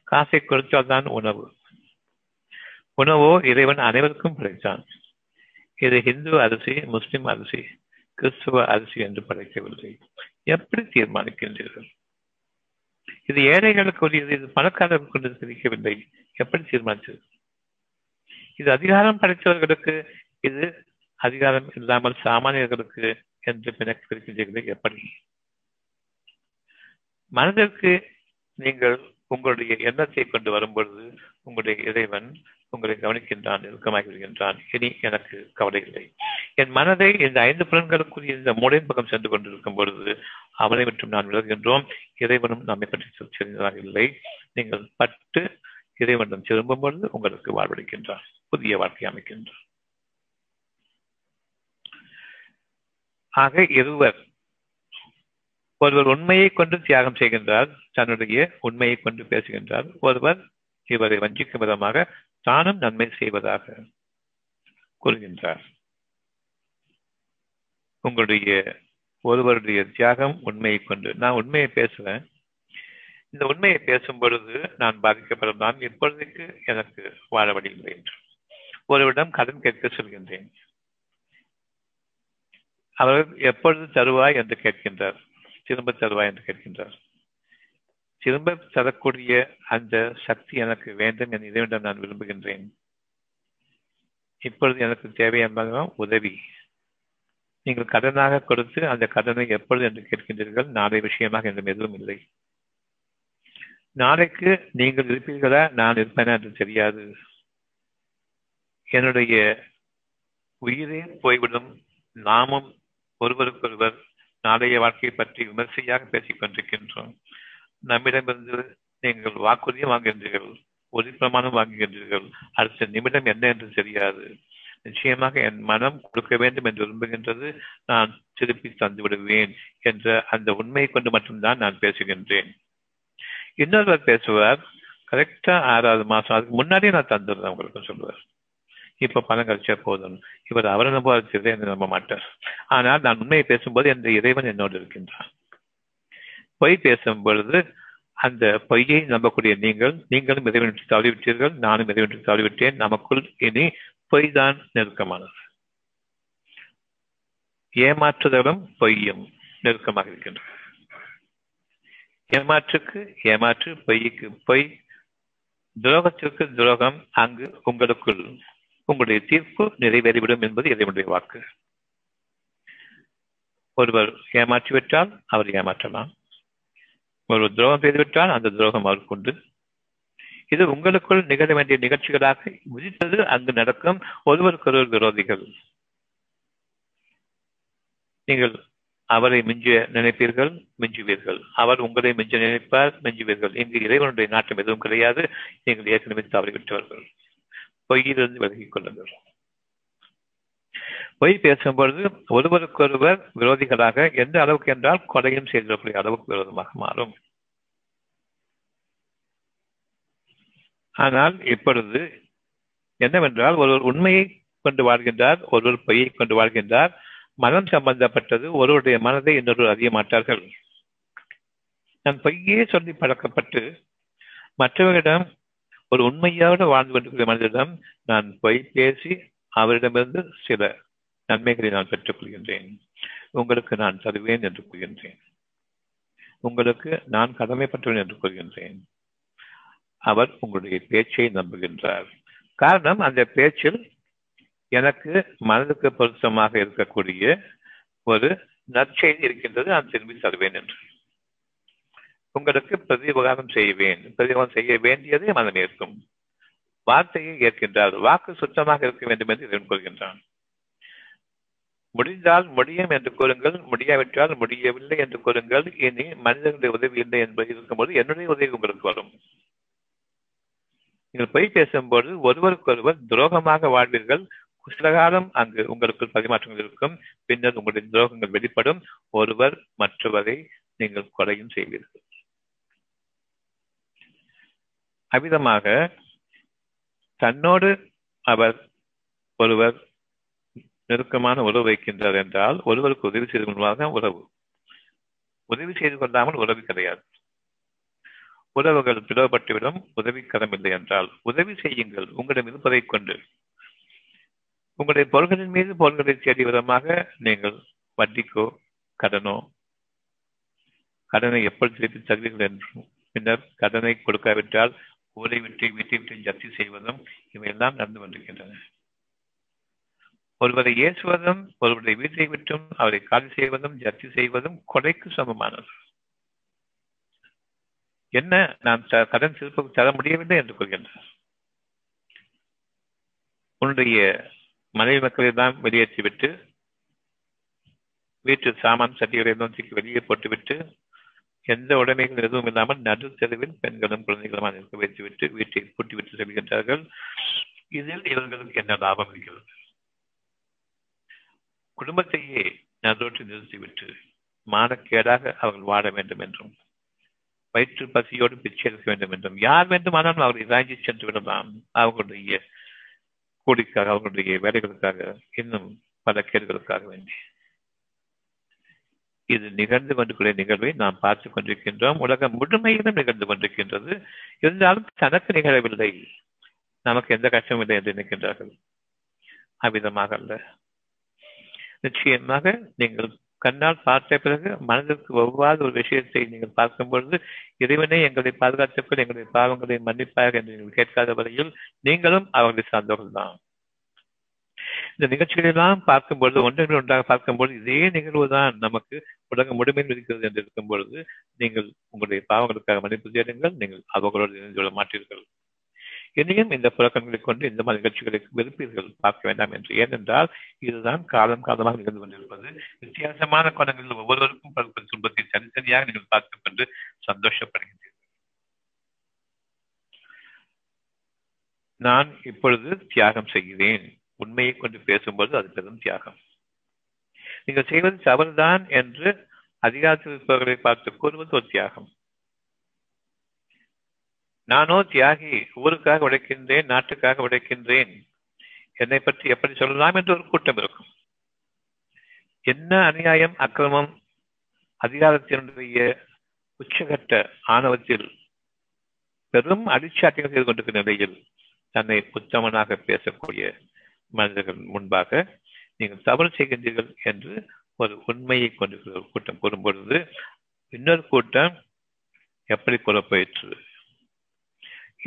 காசை கொடுத்தால்தான் உணவு. உணவோ இறைவன் அனைவருக்கும் கிடைத்தான் இது ஹிந்து அரிசி முஸ்லிம் அரிசி. கிறிஸ்துவ அரிசி என்று படைக்கவில்லை. எப்படி தீர்மானிக்கின்றீர்கள்? இது ஏழைகளுக்கு உரியது இது பணக்காரர்களுக்கு கொண்டு எப்படி தீர்மானித்தது இது அதிகாரம் படைத்தவர்களுக்கு இது அதிகாரம் இல்லாமல் சாமானியர்களுக்கு என்று பிணக்கு பிரிக்கின்றீர்கள் எப்படி? மனதிற்கு நீங்கள் உங்களுடைய எண்ணத்தை கொண்டு வரும்பொழுது உங்களுடைய இறைவன் உங்களை கவனிக்கின்றான் நெருக்கமாகி விடுகின்றான் இனி எனக்கு கவலை இல்லை. என் மனதை இந்த ஐந்து புலன்களுக்குரிய இந்த மூலையின் பக்கம் சென்று கொண்டிருக்கும் பொழுது அவனை மற்றும் நான் விலகுகின்றோம் இறைவனும் நம்மை பற்றி தெரிந்ததாக இல்லை. நீங்கள் பட்டு இறைவனிடம் திரும்பும் பொழுது உங்களுக்கு வாழ்வளிக்கின்றான் புதிய வாழ்க்கை அமைக்கின்றான் ஆக இருவர் ஒருவர் உண்மையை கொண்டு தியாகம் செய்கின்றார். தன்னுடைய உண்மையை கொண்டு பேசுகின்றார். ஒருவர் இவரை வஞ்சிக்கும் விதமாக தானும் நன்மை செய்வதாக கூறுகின்றார். உங்களுடைய ஒருவருடைய தியாகம் உண்மையை கொண்டு நான் உண்மையை பேசுவேன் இந்த உண்மையை பேசும் பொழுது நான் பாதிக்கப்படலாம் இப்பொழுதுக்கு எனக்கு வாழ வழியில்லை என்று. ஒருவரிடம் கடன் கேட்க சொல்கின்றேன். அவர் எப்பொழுது தருவாய் என்று கேட்கின்றார். திரும்ப தருவாய் என்று கேட்கின்றார். திரும்ப தரக்கூடிய அந்த சக்தி எனக்கு வேண்டும் என் இறைவனிடம் நான் விரும்புகின்றேன். இப்பொழுது எனக்கு தேவையான உதவி. நீங்கள் கடனாக கொடுத்து அந்த கடனை எப்பொழுது என்று கேட்கின்றீர்கள்? நாளை விஷயமாக என்றும் எதுவும் இல்லை. நாளைக்கு நீங்கள் இருப்பீர்களா? நான் இருப்பேனா என்று தெரியாது. என்னுடைய உயிரே போய்விடும். நாமும் ஒருவருக்கொருவர் நாளைய வாழ்க்கையை பற்றி விமர்சையாக பேசிக் கொண்டிருக்கின்றோம் நம்மிடமிருந்து நீங்கள் வாக்குறுதியும் வாங்குகின்றீர்கள் ஒரு பிரமாணம் வாங்குகின்றீர்கள் அடுத்த நிமிடம் என்ன என்று தெரியாது. நிச்சயமாக என் மனம் கொடுக்க வேண்டும் என்று விரும்புகின்றது நான் திருப்பி தந்து விடுவேன் என்ற அந்த உண்மையை கொண்டு மட்டும்தான் நான் பேசுகின்றேன். இன்னொருவர் பேசுவார் கரெக்டா ஆறாவது மாசம் அதுக்கு முன்னாடியே நான் தந்துடுறேன் உங்களுக்கு சொல்லுவார். இப்ப பணம் கழிச்சா போதும். இவர் அவர் நம்ப என்று நம்ப மாட்டார். ஆனால் நான் உண்மையை பேசும்போது என் இறைவன் என்னோடு இருக்கின்றான். பொய் பேசும் பொழுது அந்த பொய்யை நம்பக்கூடிய நீங்கள் நீங்களும் இறைவனுக்கு தவறிவிட்டீர்கள் நானும் இறைவனுக்கு தவறிவிட்டேன் நமக்குள் இனி பொய் தான் நெருக்கமானது. ஏமாற்றுதலும் பொய்யும் நெருக்கமாக இருக்கின்றன ஏமாற்றுக்கு ஏமாற்று பொய்க்கு பொய் துரோகத்திற்கு துரோகம் அங்கு உங்களுக்குள் உங்களுடைய தீர்ப்பு நிறைவேறிவிடும் என்பது இறைவனுடைய வாக்கு. ஒருவர் ஏமாற்றிவிட்டால் அவர் ஏமாற்றலாம். ஒருவர் துரோகம் செய்துவிட்டால் அந்த துரோகம் அவருக்கு இது உங்களுக்குள் நிகழ வேண்டிய நிகழ்ச்சிகளாக முதித்தது அங்கு நடக்கும் ஒருவருக்கொருவர் விரோதிகள். நீங்கள் அவரை மிஞ்ச நினைப்பீர்கள் மிஞ்சுவீர்கள். அவர் உங்களை மிஞ்ச நினைப்பார் மிஞ்சுவீர்கள். இங்கு இறைவனுடைய நாட்டம் எதுவும் கிடையாது. நீங்கள் ஏற்கனவே தவறிவிட்டவர்கள். பொய்யிலிருந்து விலகிக் கொள்ளுங்கள். பொய் பேசும்பொழுது ஒருவருக்கொருவர் விரோதிகளாக எந்த அளவுக்கு என்றால் கொலையும் செய்திடக்கூடிய அளவுக்கு விரோதமாக மாறும். ஆனால் இப்பொழுது என்னவென்றால் ஒருவர் உண்மையை கொண்டு வாழ்கின்றார் ஒருவர் பொய்யை கொண்டு வாழ்கின்றார். மனம் சம்பந்தப்பட்டது ஒருவருடைய மனதை இன்னொரு அறிய மாட்டார்கள். நான் பொய்யே சொல்லி பழக்கப்பட்டு மற்றவர்களிடம் ஒரு உண்மையோடு வாழ்ந்து கொண்டிருக்கிற மனிதரிடம் நான் பொய் பேசி அவரிடமிருந்து சில நன்மைகளை நான் பெற்றுக் கொள்கின்றேன் உங்களுக்கு நான் தருவேன் என்று கூறுகின்றேன். உங்களுக்கு நான் கடமைப்பட்டவன் என்று கூறுகின்றேன். அவர் உங்களுடைய பேச்சை நம்புகின்றார். காரணம் அந்த பேச்சில் எனக்கு மனதுக்கு பொருத்தமாக இருக்கக்கூடிய ஒரு நற்செய்தி இருக்கின்றது நான் திரும்பி தருவேன் என்று. உங்களுக்கு பிரதிபகாரம் செய்வேன் பிரதிபகாரம் செய்ய வேண்டியதை மனம் ஏற்கும். வார்த்தையை ஏற்கின்றார். வாக்கு சுத்தமாக இருக்க வேண்டும் என்று இவன் முடிந்தால் முடியும் என்று கூறுங்கள் முடியாவிட்டால் முடியவில்லை என்று கூறுங்கள். இனி மனிதனுடைய உதவி இல்லை என்பது இருக்கும்போது என்னுடைய உதவி உங்களுக்கு வரும். நீங்கள் பொய் பேசும்போது ஒருவருக்கொருவர் துரோகமாக வாழ்வீர்கள். குசலகாலம் அங்கு உங்களுக்கு பரிமாற்றங்கள் இருக்கும். பின்னர் உங்களுடைய துரோகங்கள் வெளிப்படும். ஒருவர் மற்றவரை நீங்கள் கொலையும் செய்வீர்கள். அவ்விதமாக தன்னோடு அவர் ஒருவர் நெருக்கமான உறவு வைக்கின்றார் என்றால் ஒருவருக்கு உதவி செய்து கொள்வதுதான் உறவு. உதவி செய்து கொள்ளாமல் உறவு கிடையாது. உறவுகள் பிளவுபட்டுவிடும் உதவி கடமில்லை என்றால் உதவி செய்யுங்கள் உங்களிடம் இருப்பதை கொண்டு. உங்களுடைய பொருள்களின் மீது பொருள்களை தேடிய விதமாக நீங்கள் வட்டிக்கோ கடனோ கடனை எப்படி திருப்பி தருவீர்கள் என்றும் பின்னர் கடனை கொடுக்காவிட்டால் ஊரை விட்டு வீட்டை விட்டு ஜப்தி செய்வதும் இவையெல்லாம் நடந்து கொண்டிருக்கின்றன. ஒருவரை ஏசுவதும் ஒருவருடைய வீட்டை விட்டும் அவரை காலி செய்வதும் ஜப்தி செய்வதும் கொலைக்கு சமமானது. என்ன நான் கடன் திருப்ப தர முடியவில்லை என்று கூறுகின்றார். உன்னுடைய மனைவி மக்களை தான் வெளியேற்றிவிட்டு வீட்டு சாமான் சட்டிகளை நோக்கி வெளியே போட்டுவிட்டு எந்த உடைமைகள் எதுவும் இல்லாமல் நடு தெருவில் பெண்களும் குழந்தைகளும் நிற்க வைத்துவிட்டு வீட்டை பூட்டிவிட்டு செல்கின்றார்கள். இதில் இவர்களுக்கு என்ன லாபம் இருக்கிறது? குடும்பத்தையே நடுரோட்டில் நிறுத்திவிட்டு மானக்கேடாக அவர்கள் வாழ வேண்டும் என்றும் வயிற்று பசியோடு பிச்சை எடுக்க வேண்டும் என்றும் யார் வேண்டுமானாலும் அவர்களை ராஞ்சி சென்று விடலாம். அவர்களுடைய கூலிக்காக அவர்களுடைய வேலைகளுக்காக இன்னும் பல கேடுகளுக்காக வேண்டி. இது நிகழ்ந்து கொண்டிருக்கிற நிகழ்வை நாம் பார்த்துக் கொண்டிருக்கின்றோம். உலகம் முழுமையிலும் நிகழ்ந்து கொண்டிருக்கின்றது. இருந்தாலும் தனக்கு நிகழவில்லை. நமக்கு எந்த கஷ்டமும் இல்லை என்று நினைக்கின்றார்கள். அவ்விதமாக அல்ல. நிச்சயமாக நீங்கள் கண்ணால் பார்த்த பிறகு மனதிற்கு ஒவ்வாத ஒரு விஷயத்தை நீங்கள் பார்க்கும் பொழுது இறைவனே எங்களை பாதுகாத்துக்கள் எங்களுடைய பாவங்களை மன்னிப்பாக என்று நீங்கள் கேட்காத வரையில் நீங்களும் அவர்களை சார்ந்தவர்கள் தான் இந்த நிகழ்ச்சிகளெல்லாம் பார்க்கும்பொழுது ஒன்றுகள் ஒன்றாக பார்க்கும்போது இதே நிகழ்வு தான் நமக்கு உலகம் முழுமையில் இருக்கிறது என்று இருக்கும் பொழுது நீங்கள் உங்களுடைய பாவங்களுக்காக மன்னிப்பு தேடுங்கள் நீங்கள் அவர்களோடு இணைந்து கொள்ள மாட்டீர்கள். இனியும் இந்த புறக்கண்களை கொண்டு இந்த மாதிரி நிகழ்ச்சிகளை விருப்பீர்கள் பார்க்க வேண்டாம் என்று. ஏனென்றால் இதுதான் காலம் காலமாக நிகழ்ந்து கொண்டிருப்பது. வித்தியாசமான கோணங்களில் ஒவ்வொருவருக்கும் பல்வேறு துன்பத்தை தனித்தனியாக நீங்கள் பார்த்துக் கொண்டு சந்தோஷப்படுகின்றீர்கள். நான் இப்பொழுது தியாகம் செய்கிறேன். உண்மையை கொண்டு பேசும்போது அது பெரும் தியாகம். நீங்கள் செய்வது தவறுதான் என்று அதிகாரத்தில் இருப்பவர்களை பார்த்து கூறுவது ஒரு தியாகம். நானோ தியாகி ஊருக்காக உழைக்கின்றேன் நாட்டுக்காக உழைக்கின்றேன் என்னை பற்றி எப்படி சொல்லலாம் என்று ஒரு கூட்டம் இருக்கும். என்ன அநியாயம் அக்கிரமம் அதிகாரத்தினுடைய உச்சகட்ட ஆணவத்தில் பெரும் அடிச்சாட்டிகள் செய்து கொண்டிருக்கிற நிலையில் தன்னை உத்தமனாக பேசக்கூடிய மனிதர்கள் முன்பாக நீங்கள் தவறு செய்கின்றீர்கள் என்று ஒரு உண்மையை கொண்டிருக்கிற ஒரு கூட்டம் கூறும் பொழுது இன்னொரு கூட்டம் எப்படி கூறப்போயிற்று?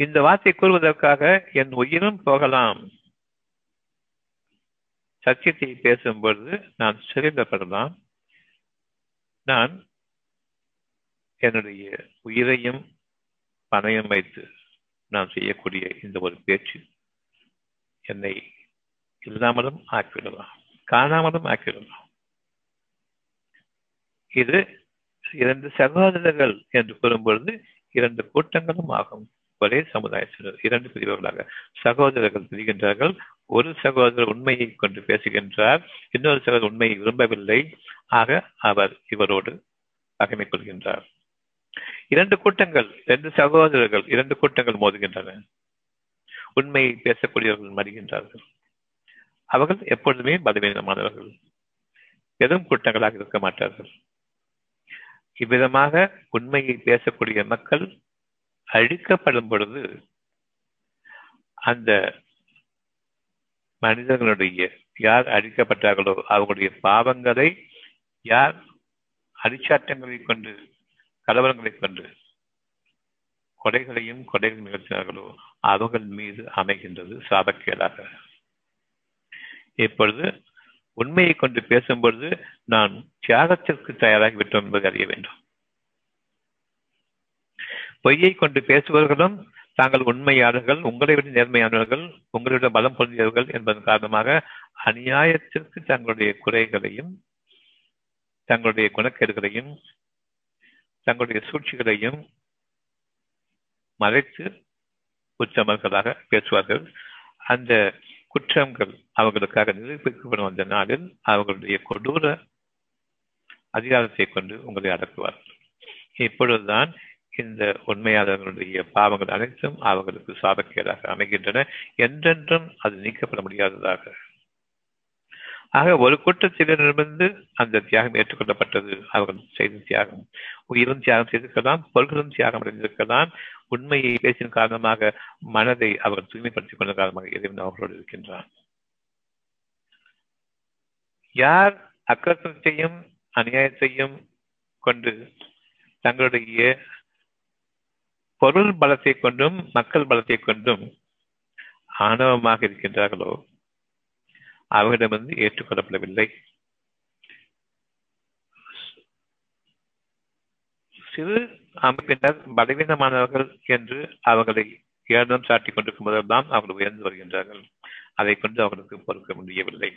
இந்த வார்த்தை கூறுவதற்காக என் உயிரும் போகலாம். சத்தியத்தை பேசும் பொழுது நான் சிறையிடப்படலாம் நான் என்னுடைய உயிரையும் பணையம் வைத்து நான் செய்யக்கூடிய இந்த ஒரு பேச்சு என்னை இல்லாமலும் ஆக்கிவிடலாம் காணாமலும் ஆக்கிவிடலாம் இது இரண்டு சகோதரர்கள் என்று கூறும்பொழுது இரண்டு கூட்டங்களும் ஆகும். ஒரே சமுதாயத்தினர். இரண்டு பிரிவர்களாக சகோதரர்கள் பிரிகின்றார்கள் ஒரு சகோதரர் உண்மையை கொண்டு பேசுகின்றார். இன்னொரு சகோதரர் உண்மையை விரும்பவில்லை. ஆக அவர் இவரோடு பகைமை கொள்கின்றார். இரண்டு கூட்டங்கள் இரண்டு சகோதரர்கள் இரண்டு கூட்டங்கள் மோதுகின்றன. உண்மையை பேசக்கூடியவர்கள் மறுகின்றார்கள் அவர்கள் எப்பொழுதுமே பலவீனமானவர்கள். எதுவும் கூட்டங்களாக இருக்க மாட்டார்கள். இவ்விதமாக உண்மையை பேசக்கூடிய மக்கள் அழிக்கப்படும் பொழுது அந்த மனிதர்களுடைய யார் அழிக்கப்பட்டார்களோ அவர்களுடைய பாவங்களை யார் அடிச்சாட்டங்களை கொண்டு கலவரங்களை கொண்டு கொடைகளையும் கொடைகள் நிகழ்த்தினார்களோ அவர்கள் மீது அமைகின்றது சாபக்கேடாக. இப்பொழுது உண்மையை கொண்டு பேசும்பொழுது நான் தியாகத்திற்கு தயாராகி விட்டோம் என்பதை அறிய வேண்டும். பொய்யை கொண்டு பேசுபவர்களும் தாங்கள் உண்மையாளர்கள் உங்களை விட நேர்மையானவர்கள் உங்களிடம் பலம் பொருந்தியவர்கள் என்பதன் காரணமாக அநியாயத்திற்கு தங்களுடைய குறைகளையும் தங்களுடைய குணக்கேடுகளையும் தங்களுடைய சூழ்ச்சிகளையும் மறைத்து உச்சமர்களாக பேசுவார்கள். அந்த குற்றங்கள் அவர்களுக்காக நிரூபிக்கப்படும் அந்த நாளில் அவர்களுடைய கொடூர அதிகாரத்தை கொண்டு உங்களை அடக்குவார்கள். இப்பொழுதுதான் இந்த உண்மையாளர்களுடைய பாவங்கள் அனைத்தும் அவர்களுக்கு சாபக்கேடாக அமைகின்றன. என்றென்றும் அது நீக்கப்பட முடியாததாக. ஆக ஒரு கூட்டத்திலிருந்து அந்த தியாகம் ஏற்றுக்கொள்ளப்பட்டது. அவர்கள் செய்த தியாகம் உயிரும் தியாகம் செய்திருக்கலாம் பொருள்களும் தியாகம் அடைந்திருக்கலாம். உண்மையை பேசின காரணமாக மனதை அவர் தூய்மைப்படுத்திக் கொண்ட காரணமாக இறைவன் அவர்களோடு இருக்கின்றான். யார் அக்கத்தையும் அநியாயத்தையும் கொண்டு தங்களுடைய பொருள் பலத்தை கொண்டும் மக்கள் பலத்தை கொண்டும் ஆணவமாக இருக்கின்றார்களோ அவரிடமிருந்து ஏற்றுக்கொள்ளப்படவில்லை. சிறு அமைப்பினர் பலவீனமானவர்கள் என்று அவர்களை ஏதம் சாட்டிக் கொண்டிருக்கும் போதெல்லாம் அவர்கள் உயர்ந்து வருகின்றார்கள். அதை கொண்டு அவர்களுக்கு பொறுக்க முடியவில்லை.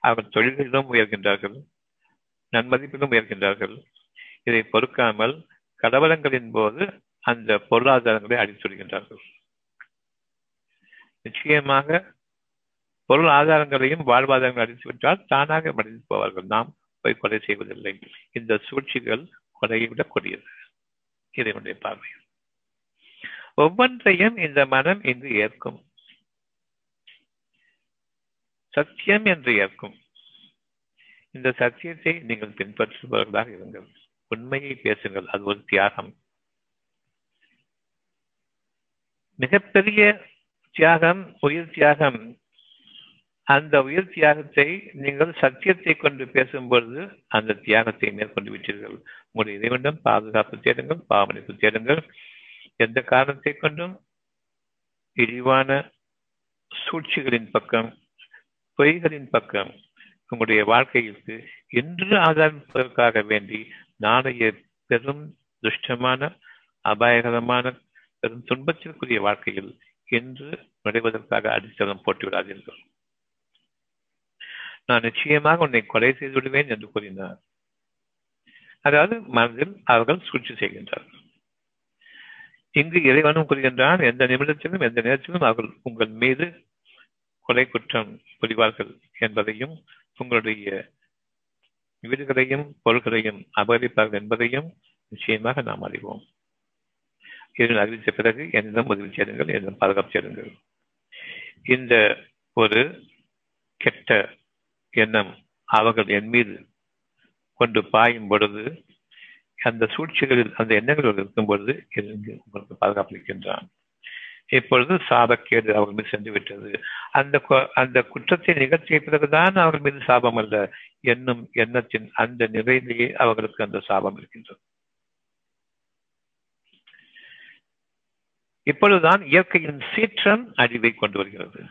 அவர்கள் தொழில்களிலும் உயர்கின்றார்கள் நன்மதிப்பிலும் உயர்கின்றார்கள். இதை பொறுக்காமல் கலவரங்களின் போது அந்த பொருளாதாரங்களை அடித்துடுகின்றார்கள். நிச்சயமாக பொருள் ஆதாரங்களையும் வாழ்வாதாரங்களை அடித்துவிட்டால் தானாக மடிந்து போவார்கள். நாம் போய் கொலை செய்வதில்லை. இந்த சூழ்ச்சிகள் கொலையை விட கொடியது. இறைவனுடைய பார்வை ஒவ்வொன்றையும் இந்த மனம் இங்கு ஏற்கும். சத்தியம் என்று ஏற்கும். இந்த சத்தியத்தை நீங்கள் பின்பற்றுபவர்களாக இருங்கள். உண்மையை பேசுங்கள். அது ஒரு தியாகம். மிகப்பெரிய தியாகம் உயிர் தியாகம். அந்த உயிர் தியாகத்தை நீங்கள் சத்தியத்தை கொண்டு பேசும்பொழுது அந்த தியாகத்தை மேற்கொண்டு விட்டீர்கள். உங்களுடைய இறைவனிடம் பாதுகாப்பு தேடுங்கள் பாவனைப்பு தேடுங்கள். எந்த காரணத்தை கொண்டும்? இழிவான சூழ்ச்சிகளின் பக்கம் பொய்களின் பக்கம் உங்களுடைய வாழ்க்கைக்கு இன்று ஆதாரிப்பதற்காக வேண்டி நாளைய பெரும் துஷ்டமான அபாயகரமான பெரும் துன்பத்திற்குரிய வாழ்க்கையில் என்று நுழைவதற்காக அடித்தளம் போட்டு விடாதீர்கள் நான் நிச்சயமாக உன்னை கொலை செய்து விடுவேன் என்று கூறினார். அதாவது மனதில் அவர்கள் சூழ்ச்சி செய்கின்றார்கள். இங்கு இறைவனும் கூறுகின்றான் எந்த நிமிடத்திலும் எந்த நேரத்திலும் அவர்கள் உங்கள் மீது கொலை குற்றம் புரிவார்கள் என்பதையும் உங்களுடைய வீடுகளையும் பொருள்களையும் அபகரிப்பார்கள் என்பதையும் நிச்சயமாக நாம் அறிவோம். இதனை அறிவித்த பிறகு என்னிடம் உதவி சேருங்கள் என்னிடம் பாதுகாப்பு சேருங்கள். இந்த ஒரு கெட்ட எண்ணம் அவர்கள் என் மீது கொண்டு பாயும் பொழுது அந்த சூழ்ச்சிகளில் அந்த எண்ணங்கள் இருக்கும் பொழுது உங்களுக்கு பாதுகாப்பளிக்கின்றான் இப்பொழுது சாபக்கேடு அவர்கள் மீது சென்று விட்டது. அந்த அந்த குற்றத்தை நிகழ்ச்சிய பிறகுதான் அவர்கள் மீது சாபம் அல்ல. என்னும் எண்ணத்தின் அந்த நிலையிலேயே அவர்களுக்கு அந்த சாபம் இருக்கின்றது. இப்பொழுதுதான் இயற்கையின் சீற்றம் அழிவை கொண்டு வருகிறது.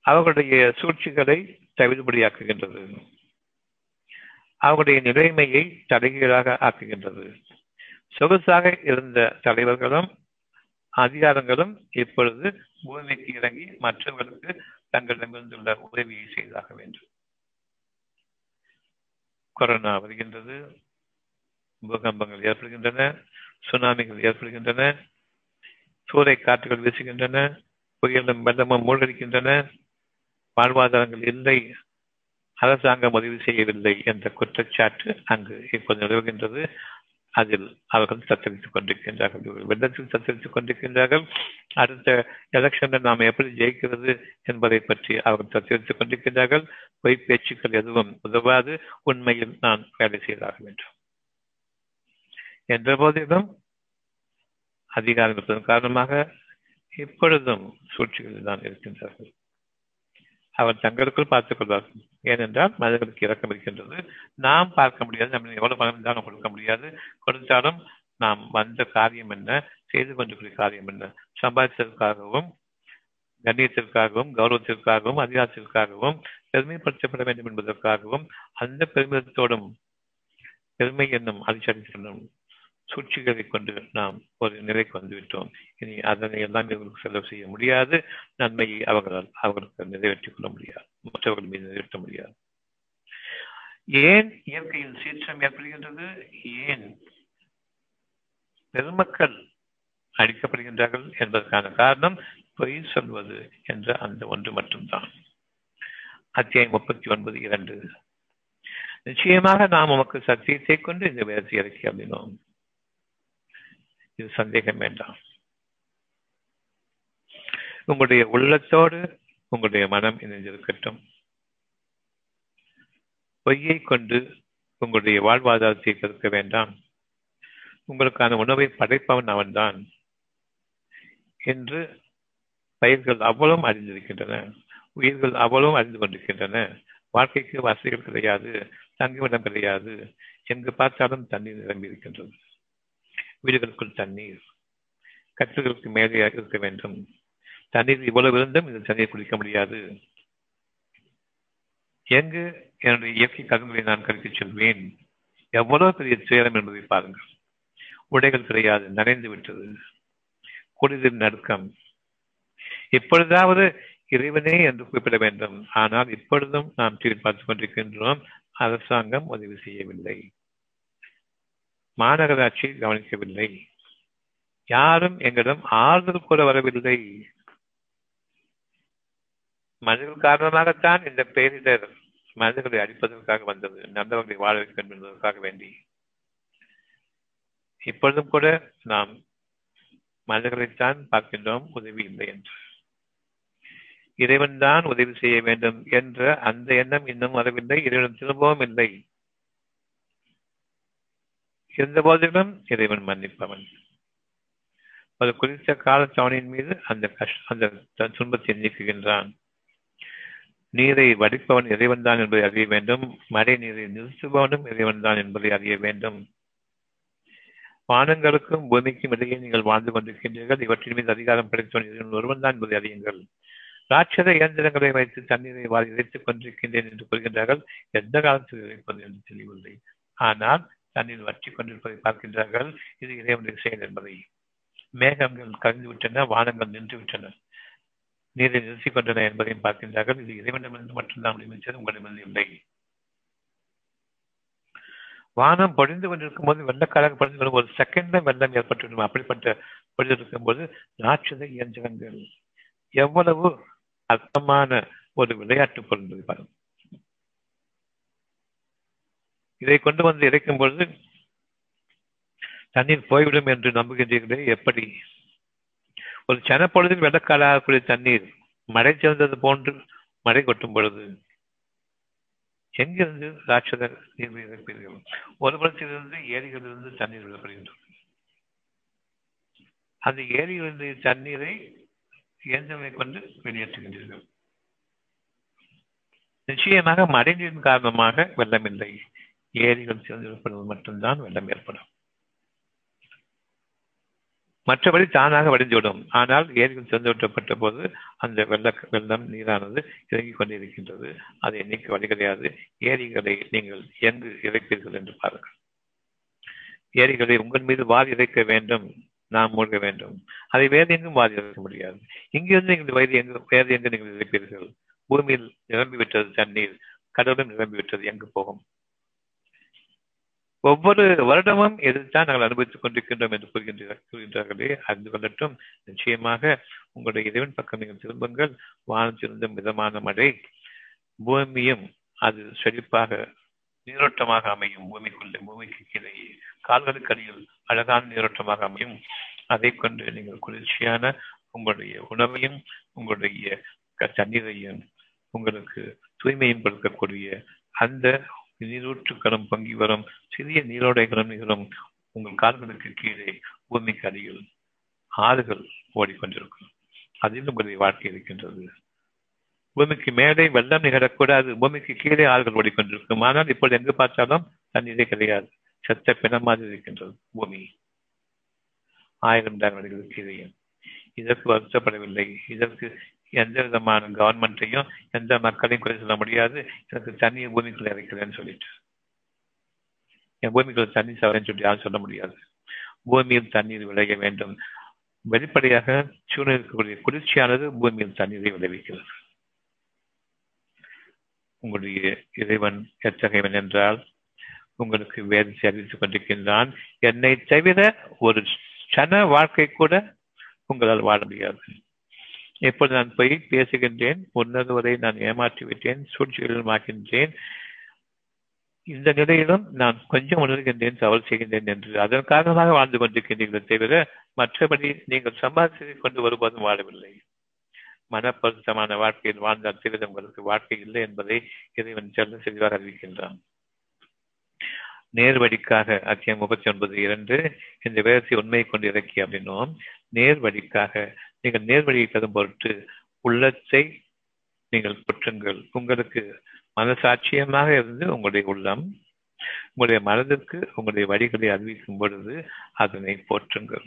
அவர்களுடைய சூழ்ச்சிகளை தவிடுபடியாக்குகின்றது. அவர்களுடைய நிலைமையை தலைகீழாக ஆக்குகின்றது. சொகுசாக இருந்த தலைவர்களும் அதிகாரங்களும் இப்பொழுது பூமிக்கு இறங்கி மற்றவர்களுக்கு தங்களிடமிருந்துள்ள உதவியை செய்தாக வேண்டும். கொரோனா வருகின்றது. பூகம்பங்கள் ஏற்படுகின்றன. சுனாமிகள் ஏற்படுகின்றன சூறை காற்றுகள் வீசுகின்றன புயலும் வெள்ளமும் மூழ்கடிக்கின்றன வாழ்வாதாரங்கள் இல்லை அரசாங்கம் உதவி செய்யவில்லை என்ற குற்றச்சாட்டு அங்கு இப்போது நிலவுகின்றது. அதில் அவர்கள் தத்தளித்துக் கொண்டிருக்கின்றார்கள். வெள்ளத்தில் தத்தளித்துக் கொண்டிருக்கின்றார்கள். அடுத்த எலெக்ஷனில் நாம் எப்படி ஜெயிக்கிறது என்பதை பற்றி அவர்கள் தத்தளித்துக் கொண்டிருக்கின்றார்கள். பொய் பேச்சுக்கள் எதுவும் உதவாது. உண்மையில் நான் வேலை செய்தாக வேண்டும் என்ற போதிலும் அதிகாரம் இருப்பதன் காரணமாக இப்பொழுதும் சூழ்ச்சிகளில் தான் இருக்கின்றார்கள். அவர் தங்களுக்குள் பார்த்துக் கொள்வார்கள். ஏனென்றால் மனிதர்களுக்கு இறக்கம் இருக்கின்றது. நாம் பார்க்க முடியாது நம்ம எவ்வளவு பணம் இருந்தாலும் கொடுக்க முடியாது. கொடுத்தாலும் நாம் வந்த காரியம் என்ன செய்து கொண்டிருக்கிற காரியம் என்ன? சம்பாதித்ததற்காகவும் கண்ணியத்திற்காகவும் கௌரவத்திற்காகவும் அதிகாரத்திற்காகவும் பெருமைப்படுத்தப்பட வேண்டும் என்பதற்காகவும் அந்த பெருமிதத்தோடும் பெருமை என்னும் அதிர்ச்சி சூழ்ச்சிகளை கொண்டு நாம் ஒரு நிலைக்கு வந்துவிட்டோம். இனி அதனை எல்லாம் இவர்களுக்கு செலவு செய்ய முடியாது. நன்மையை அவர்களால் அவர்களுக்கு நிறைவேற்றிக் கொள்ள முடியாது. மற்றவர்கள் மீது நிறைவேற்ற முடியாது. ஏன் இயற்கையின் சீற்றம் ஏற்படுகின்றது? ஏன் பெருமக்கள் அழிக்கப்படுகின்றார்கள் என்பதற்கான காரணம் பொய் சொல்வது என்ற அந்த ஒன்று மட்டும்தான். அத்தியாயம் முப்பத்தி ஒன்பது இரண்டு. நிச்சயமாக நாம் உமக்கு சத்தியத்தை கொண்டு இந்த வேலை இறக்கி அப்படின்னோம் இது சந்தேகம் வேண்டாம். உங்களுடைய உள்ளத்தோடு உங்களுடைய மனம் இணைந்திருக்கட்டும். பொய்யை கொண்டு உங்களுடைய வாழ்வாதாரத்தை பெருக்க வேண்டாம். உங்களுக்கான உணவை படைப்பவன் அவன்தான் என்று பயிர்கள் அவ்வளவும் அறிந்திருக்கின்றன. உயிர்கள் அவ்வளவும் அறிந்து கொண்டிருக்கின்றன. வாழ்க்கைக்கு வசதிகள் கிடையாது தங்குமிடம் கிடையாது எங்கு பார்த்தாலும் தண்ணீர் நிரம்பி இருக்கின்றது வீடுகளுக்குள் தண்ணீர். கற்றுகளுக்கு மேலே இருக்க வேண்டும். தண்ணீர் இவ்வளவு இருந்தும் இந்த தண்ணீர் குடிக்க முடியாது. எங்கு என்னுடைய இயற்கை கருங்களை நான் கருத்துச் செல்வேன்? எவ்வளவு பெரிய துயரம் என்பதை பாருங்கள். உடைகள் கிடையாது நனைந்து விட்டது. குளிரின் நடுக்கம். இப்பொழுதாவது இறைவனே என்று குறிப்பிட வேண்டும். ஆனால் இப்பொழுதும் நாம் டிவி பார்த்துக் கொண்டிருக்கின்றோம். அரசாங்கம் உதவி செய்யவில்லை. மாநகராட்சி கவனிக்கவில்லை. யாரும் எங்களிடம் ஆறுதல் கூட வரவில்லை. மனிதர்கள் காரணமாகத்தான் இந்த பேரிடர் மனிதர்களை அழிப்பதற்காக வந்தது நல்லவர்களை வாழ வேண்டும் என்பதற்காக வேண்டி. இப்பொழுதும் கூட நாம் மனிதர்களைத்தான் பார்க்கின்றோம் உதவி இல்லை என்று. இறைவன் தான் உதவி செய்ய வேண்டும் என்ற அந்த எண்ணம் இன்னும் வரவில்லை இறைவன் திரும்பவும் இல்லை. இருந்த போதிலும் இறைவன் மன்னிப்பவன். ஒரு குறித்த காலத்தவனின் மீது அந்த கஷ்ட அந்த துன்பத்தை நீக்குகின்றான். நீரை வடிப்பவன் இறைவன் தான் என்பதை அறிய வேண்டும். மழை நீரை நிறுத்துபவனும் இறைவன் தான் என்பதை அறிய வேண்டும். வானங்களுக்கும் பூமிக்கும் இடையே நீங்கள் வாழ்ந்து கொண்டிருக்கின்றீர்கள். இவற்றின் மீது அதிகாரம் படைத்தவன் இறைவன் ஒருவன் தான் என்பதை அறியுங்கள். ராட்சத இயந்திரங்களை வைத்து தண்ணீரை வாரி இறைத்துக் கொண்டிருக்கின்றேன் என்று கூறுகின்றார்கள். எந்த காலத்தில் இறைப்பது என்று தெரியவில்லை ஆனால் தண்ணீர் வற்றி கொண்டிருப்பதை பார்க்கின்றார்கள். இது இறைவனுடைய செயல் என்பதை. மேகங்கள் கலந்து விட்டன வானங்கள் நின்று விட்டன நீரை நிறுத்தி கொண்டன என்பதையும் பார்க்கின்றார்கள். இது இறைவனிடமிருந்து மட்டும்தான் முடிவு உங்களிடமிருந்து இல்லை. வானம் பொழிந்து கொண்டிருக்கும் போது வெள்ளக்காலாக பொழிந்து கொண்டு ஒரு செகண்ட்ல வெள்ளம் ஏற்பட்டுவிடும் அப்படிப்பட்ட பொழிந்திருக்கும் போது நாட்சத இயந்திரங்கள் எவ்வளவு அர்த்தமான ஒரு விளையாட்டு பொருள் பாருங்கள். இதை கொண்டு வந்து இறைக்கும் பொழுது தண்ணீர் போய்விடும் என்று நம்புகின்றீர்களே எப்படி? ஒரு சனப்பொழுதில் வெள்ளக்காலாகக்கூடிய தண்ணீர் மழை சேர்ந்தது போன்று மழை கொட்டும் பொழுது எங்கிருந்து ராட்சதர் நீர் ஒரு புறத்திலிருந்து ஏரிகளிலிருந்து தண்ணீர் விடப்படுகின்றது. அந்த ஏரியிலிருந்து தண்ணீரை இயந்திரங்களை கொண்டு வெளியேற்றுகின்றீர்கள். நிச்சயமாக மழை நீரின் காரணமாக வெள்ளம் இல்லை ஏரிகள் சேர்ந்திருப்பது மட்டும்தான் வெள்ளம் ஏற்படும். மற்றபடி தானாக வடிந்துவிடும் ஆனால் ஏரிகள் திறந்துவிட்டப்பட்ட போது அந்த வெள்ள வெள்ளம் நீரானது இறங்கிக் கொண்டிருக்கின்றது. அதை எண்ணிக்கை வழி கிடையாது. ஏரிகளை நீங்கள் எங்கு இறைப்பீர்கள் என்று பாருங்கள். ஏரிகளை உங்கள் மீது வாரி இறைக்க வேண்டும். நாம் மூழ்க வேண்டும். அதை வேறு எங்கும் வாரி இறைக்க முடியாது. இங்கிருந்து நீங்கள் வயது எங்கு வேறு எங்கு நீங்கள் இறைப்பீர்கள்? பூமியில் நிரம்பிவிட்டது தண்ணீர் கடவுளும் நிரம்பிவிட்டது. எங்கு போகும்? ஒவ்வொரு வருடமும் எதிர்த்தான் நாங்கள் அனுபவித்துக் கொண்டிருக்கின்றோம் என்று கூறுகின்ற கூறுகின்றார்களே. அறிந்து கொள்ளட்டும் நிச்சயமாக உங்களுடைய இறைவன் பக்கம் நீங்கள் திரும்புங்கள். திருந்தும் மிதமான மழை. பூமியும் அது செழிப்பாக நீரோட்டமாக அமையும். பூமிக்குள்ளே பூமிக்கு கீழே கால்களுக்கு அடியில் அழகான நீரோட்டமாக அமையும். அதை கொண்டு நீங்கள் குளிர்ச்சியான உங்களுடைய உணவையும் உங்களுடைய தண்ணீரையும் உங்களுக்கு தூய்மையும் கொடுக்கக்கூடிய அந்த நீரூற்றுக்களும் பங்கி வரும் சிறிய நீரோடைகளும் நீரும் உங்கள் கால்களுக்கு கீழே பூமிக்கு அடியில் ஆறுகள் ஓடிக்கொண்டிருக்கும் அதில் உங்களுடைய வாழ்க்கை இருக்கின்றது. பூமிக்கு மேலே வெள்ளம் நிகழக்கூடாது. பூமிக்கு கீழே ஆறுகள் ஓடிக்கொண்டிருக்கும் ஆனால் இப்பொழுது எங்கு பார்த்தாலும் தண்ணீரே கிடையாது. செத்த பிணம் மாதிரி இருக்கின்றது பூமி. ஆயிரம் டாலர்களுக்கு கீழே இதற்கு வருத்தப்படவில்லை. இதற்கு எந்த விதமான கவர்மெண்ட்டையும் எந்த மக்களையும் குறை சொல்ல முடியாது. எனக்கு தண்ணீர் பூமிக்குள்ள இறைக்கிறேன்னு சொல்லிட்டு. என் பூமிக்குள்ள தண்ணி சவரேன்னு சொல்லி யாரும் சொல்ல முடியாது. பூமியில் தண்ணீர் விளைய வேண்டும். வெளிப்படையாக சூழ்நிலை இருக்கக்கூடிய குளிர்ச்சியானது பூமியில் தண்ணீரை விளைவிக்கிறது. உங்களுடைய இறைவன் எத்தகையவன் என்றால் உங்களுக்கு வேதத்தை அறிவித்துக் கொண்டிருக்கின்றான். என்னை தவிர ஒரு சன வாழ்க்கை கூட உங்களால் வாழ முடியாது. இப்போது நான் போய் பேசுகின்றேன். உன்னதுவரை நான் ஏமாற்றி விட்டேன் சூழ்ச்சிகளில் இந்த நிலையிலும் நான் கொஞ்சம் உணர்கின்றேன் தவறு செய்கின்றேன் என்று. அதன் காரணமாக வாழ்ந்து கொண்டிருக்கின்றீர்கள் தவிர மற்றபடி நீங்கள் சம்பாதித்து கொண்டு ஒருபோதும் வாழவில்லை. மனப்பொருத்தமான வாழ்க்கையில் வாழ்ந்தால் சிறிது உங்களுக்கு வாழ்க்கை இல்லை என்பதை இறைவன் செல்ல தெளிவாக அறிவிக்கின்றான். நேர்வழிக்காக அத்தியம் முப்பத்தி ஒன்பது இரண்டு இந்த வேதத்தை உண்மை கொண்டு இறக்கி அப்படின்னோம். நேர்வழிக்காக நீங்கள் நேர்வழியை தரும் பொருட்டு உள்ளத்தை நீங்கள் குற்றங்கள் உங்களுக்கு மனசாட்சியமாக இருந்து உங்களுடைய உள்ளம் உங்களுடைய மனதிற்கு உங்களுடைய வழிகளை அறிவிக்கும் பொழுது அதனை போற்றுங்கள்.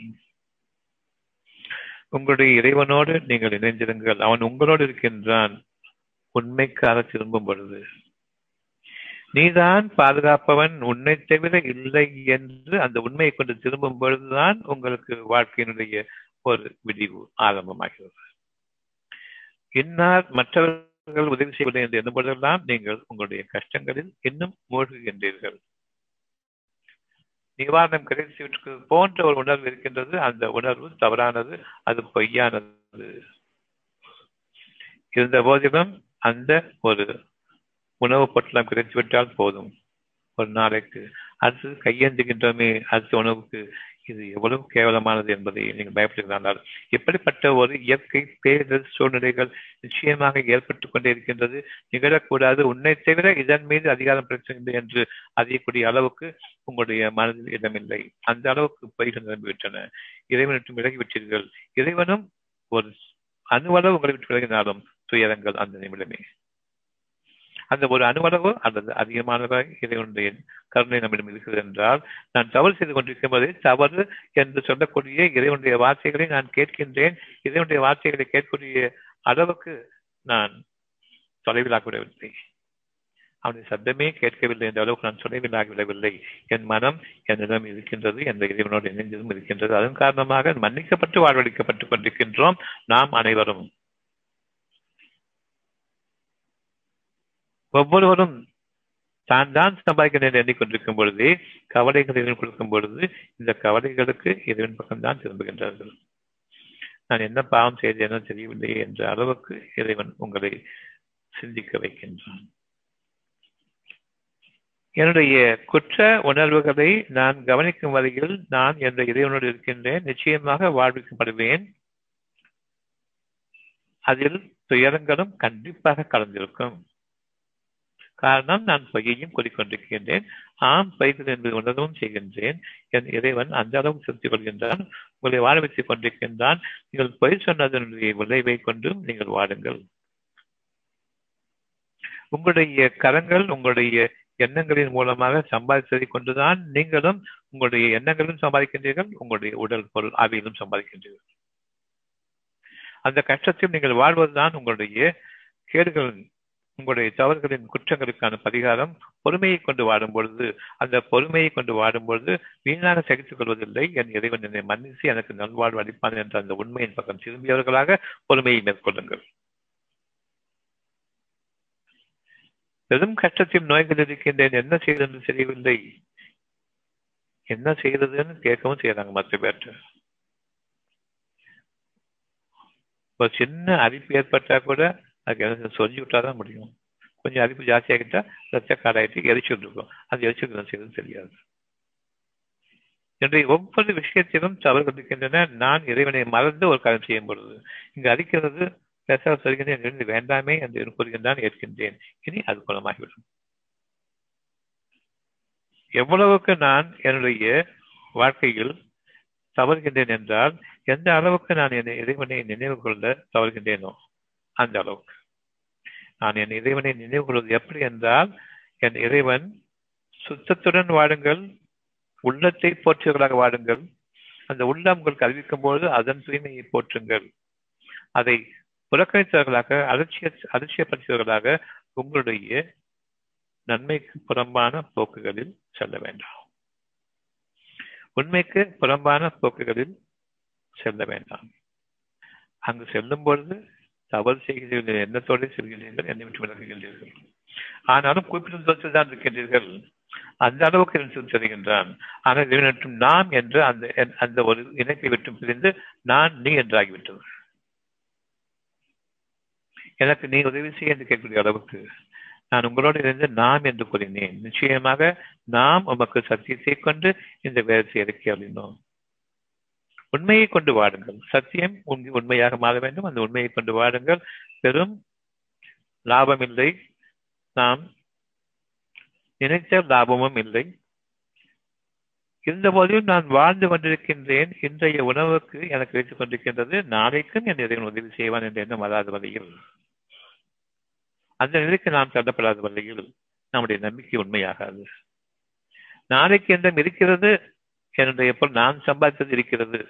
உங்களுடைய இறைவனோடு நீங்கள் இணைந்திருங்கள். அவன் உங்களோடு இருக்கின்றான். உண்மைக்காக திரும்பும் பொழுது. நீதான் பாதுகாப்பவன். உன்னை தவிர இல்லை என்று அந்த உண்மையை கொண்டு திரும்பும் பொழுதுதான் உங்களுக்கு வாழ்க்கையினுடைய ஒரு விடிவு ஆரம்பமாகிறது. இன்னார் மற்றவர்கள் உதவி செய்வது என்று எண்ணும்போதெல்லாம் நீங்கள் உங்களுடைய கஷ்டங்களில் இன்னும் மூழ்குகின்றீர்கள். நிவாரணம் கிடைத்து போன்ற ஒரு உணர்வு இருக்கின்றது. அந்த உணர்வு தவறானது அது பொய்யானது. இருந்த போதிலும் அந்த ஒரு உணவு பொட்டலம் கிடைத்துவிட்டால் போதும். ஒரு நாளைக்கு அடுத்து கையேந்துகின்றோமே அடுத்த உணவுக்கு இது எவ்வளவு கேவலமானது என்பதை நீங்கள் பயப்படுகிறார்கள் எப்படிப்பட்ட ஒரு இயற்கை பேரிடர் சூழ்நிலைகள் நிச்சயமாக ஏற்பட்டுக் கொண்டே இருக்கின்றது. நிகழக்கூடாது. உன்னை தவிர இதன் மீது அதிகாரம் பிரச்சனை என்று அறியக்கூடிய அளவுக்கு உங்களுடைய மனதில் இடமில்லை. அந்த அளவுக்கு பயிர்கள் நிரம்பிவிட்டன. இறைவனுக்கும் விலகிவிட்டீர்கள். இறைவனும் ஒரு அணுவளவு உங்களை விட்டு விலகினாலும் துயரங்கள் அந்த நிமிடமே. அந்த ஒரு அணுவளவு அல்லது அதிகமானதாக இறைவனுடைய கருணை நம்மிடம் இருக்கிறது என்றால் நான் தவறு செய்து கொண்டிருக்கும் போது தவறு என்று சொல்லக்கூடிய இறைவனுடைய வார்த்தைகளை நான் கேட்கின்றேன். இறைவனுடைய வார்த்தைகளை கேட்கக்கூடிய அளவுக்கு நான் தொலைவிலாகிவிடவில்லை அவனுடைய சத்தமே கேட்கவில்லை என்ற அளவுக்கு நான் தொலைவிலாகிவிடவில்லை என் மனம் என்னிடம் இருக்கின்றது என்ற இறைவனோடு இணைந்ததும் இருக்கின்றது. அதன் காரணமாக மன்னிக்கப்பட்டு வாழ்வழிக்கப்பட்டுக் கொண்டிருக்கின்றோம் நாம் அனைவரும். ஒவ்வொருவரும் தான் தான் சம்பாதிக்கிறேன் எண்ணிக்கொண்டிருக்கும் பொழுதே கவலைகள் கொடுக்கும் பொழுது இந்த கவலைகளுக்கு இறைவன் பக்கம்தான் திரும்புகின்றார்கள். நான் என்ன பாவம் செய்தேனோ தெரியவில்லையே என்ற அளவுக்கு இறைவன் உங்களை சிந்திக்க வைக்கின்றான். என்னுடைய குற்ற உணர்வுகளை நான் கவனிக்கும் வரையில் நான் என்ற இறைவனோடு இருக்கின்றேன். நிச்சயமாக வாழ்விக்கப்படுவேன். அதில் துயரங்களும் கண்டிப்பாக கலந்திருக்கும். காரணம் நான் பொய்யையும் கொடிக்கொண்டிருக்கின்றேன். ஆம் பொய்கள் என்று உணர்வும் செய்கின்றேன். என் இறைவன் அந்த அளவுக்கு செலுத்திக் கொள்கின்றான் உங்களை வாழ வைத்துக் கொண்டிருக்கின்றான். நீங்கள் பொய் சொன்னதனுடைய விளைவை கொண்டும் நீங்கள் வாடுங்கள். உங்களுடைய கரங்கள் உங்களுடைய எண்ணங்களின் மூலமாக சம்பாதித்ததை கொண்டுதான் நீங்களும் உங்களுடைய எண்ணங்களும் சம்பாதிக்கின்றீர்கள். உங்களுடைய உடல் பொருள் ஆவியிலும் சம்பாதிக்கின்றீர்கள். அந்த கஷ்டத்தில் நீங்கள் வாழ்வதுதான் உங்களுடைய கேடுகள். உங்களுடைய தவறுகளின் குற்றங்களுக்கான பரிகாரம் பொறுமையை கொண்டு வாடும் பொழுது அந்த பொறுமையை கொண்டு வாடும் பொழுது வீணாக சகித்துக் கொள்வதில்லை என் இறைவன் என்னை மன்னித்து எனக்கு நல்வாழ்வு அளிப்பான் என்ற அந்த உண்மையின் பக்கம் திரும்பியவர்களாக பொறுமையை மேற்கொள்ளுங்கள். பெரும் கஷ்டத்தையும் நோய்கள் இருக்கின்றேன் என்ன செய்வது தெரியவில்லை. என்ன செய்யறதுன்னு கேட்கவும் செய்யறாங்க மற்ற பேர்ட்ட ஒரு சின்ன அறிப்பு ஏற்பட்டா கூட அதுக்கு சொல்லி விட்டா தான் முடியும். கொஞ்சம் அரிப்பு ஜாஸ்தியாகிட்டா ரத்த காடாயிட்டு எரிச்சுட்டு இருக்கும் அது எரிச்சுட்டு செய்யறது தெரியாது. என்னுடைய ஒவ்வொரு விஷயத்திலும் தவறு இருக்கின்றன நான் இறைவனை மறந்து ஒரு காரியம் செய்யும் பொழுது இங்கு அரிக்கிறது பேச சொல்கின்றேன் வேண்டாமே என்று கூறுகின்றான் ஏற்கின்றேன். இனி அது குணமாகிவிடும். எவ்வளவுக்கு நான் என்னுடைய வாழ்க்கையில் தவறுகின்றேன் என்றால் எந்த அளவுக்கு நான் என்னை இறைவனை நினைவு கொள்ள தவறுகின்றேனோ அந்த அளவுக்கு. நான் என் இறைவனை நினைவு கொள்வது எப்படி என்றால் என் இறைவன் சுத்தத்துடன் வாடுங்கள் உள்ளத்தை போற்றியவர்களாக வாடுங்கள். அந்த உள்ளம் உங்களுக்கு அறிவிக்கும் பொழுது அதன் தூய்மையை போற்றுங்கள். அதை புறக்கணித்தவர்களாக அலட்சிய அதிர்ச்சியப்படுத்தியவர்களாக உங்களுடைய நன்மைக்கு புறம்பான போக்குகளில் செல்ல வேண்டாம். உண்மைக்கு புறம்பான போக்குகளில் செல்ல வேண்டாம். அங்கு செல்லும் பொழுது தவறு செய்கிறீர்கள் எண்ணத்தோடு செல்கிறீர்கள் என்னை விட்டு விலகுகின்றீர்கள். ஆனாலும் குறிப்பிட்ட தோற்றத்தில் தான் இருக்கின்றீர்கள். அந்த அளவுக்கு தருகின்றான். ஆனால் இவனற்றும் நாம் என்று அந்த அந்த ஒரு இணைப்பை விட்டு பிரிந்து நான் நீ என்றாகிவிட்டது. எனக்கு நீ உதவி செய்ய என்று கேட்கக்கூடிய அளவுக்கு நான் உங்களோடு இருந்து நாம் என்று கூறினேன். நிச்சயமாக நாம் உமக்கு சத்தியத்தை கொண்டு இந்த வேதத்தை இறக்கி அப்படின்னோம் உண்மையை கொண்டு வாடுங்கள். சத்தியம் உண்மையாக மாற வேண்டும். அந்த உண்மையை கொண்டு வாடுங்கள். பெரும் லாபம் இல்லை. நாம் நினைத்த லாபமும் இல்லை. இருந்த போதிலும் நான் வாழ்ந்து கொண்டிருக்கின்றேன் இன்றைய உணவுக்கு எனக்கு வைத்துக் கொண்டிருக்கின்றது. நாளைக்கும் என் இறைவன் உதவி செய்வான் என்ற எண்ணம் வராத வழியில் அந்த நிலைக்கு நாம் தள்ளப்படாத வழியில் நம்முடைய நம்பிக்கை உண்மையாகாது. நாளைக்கு எந்த இருக்கிறது என்னுடைய பொருள் நான் சம்பாதித்தது இருக்கிறது.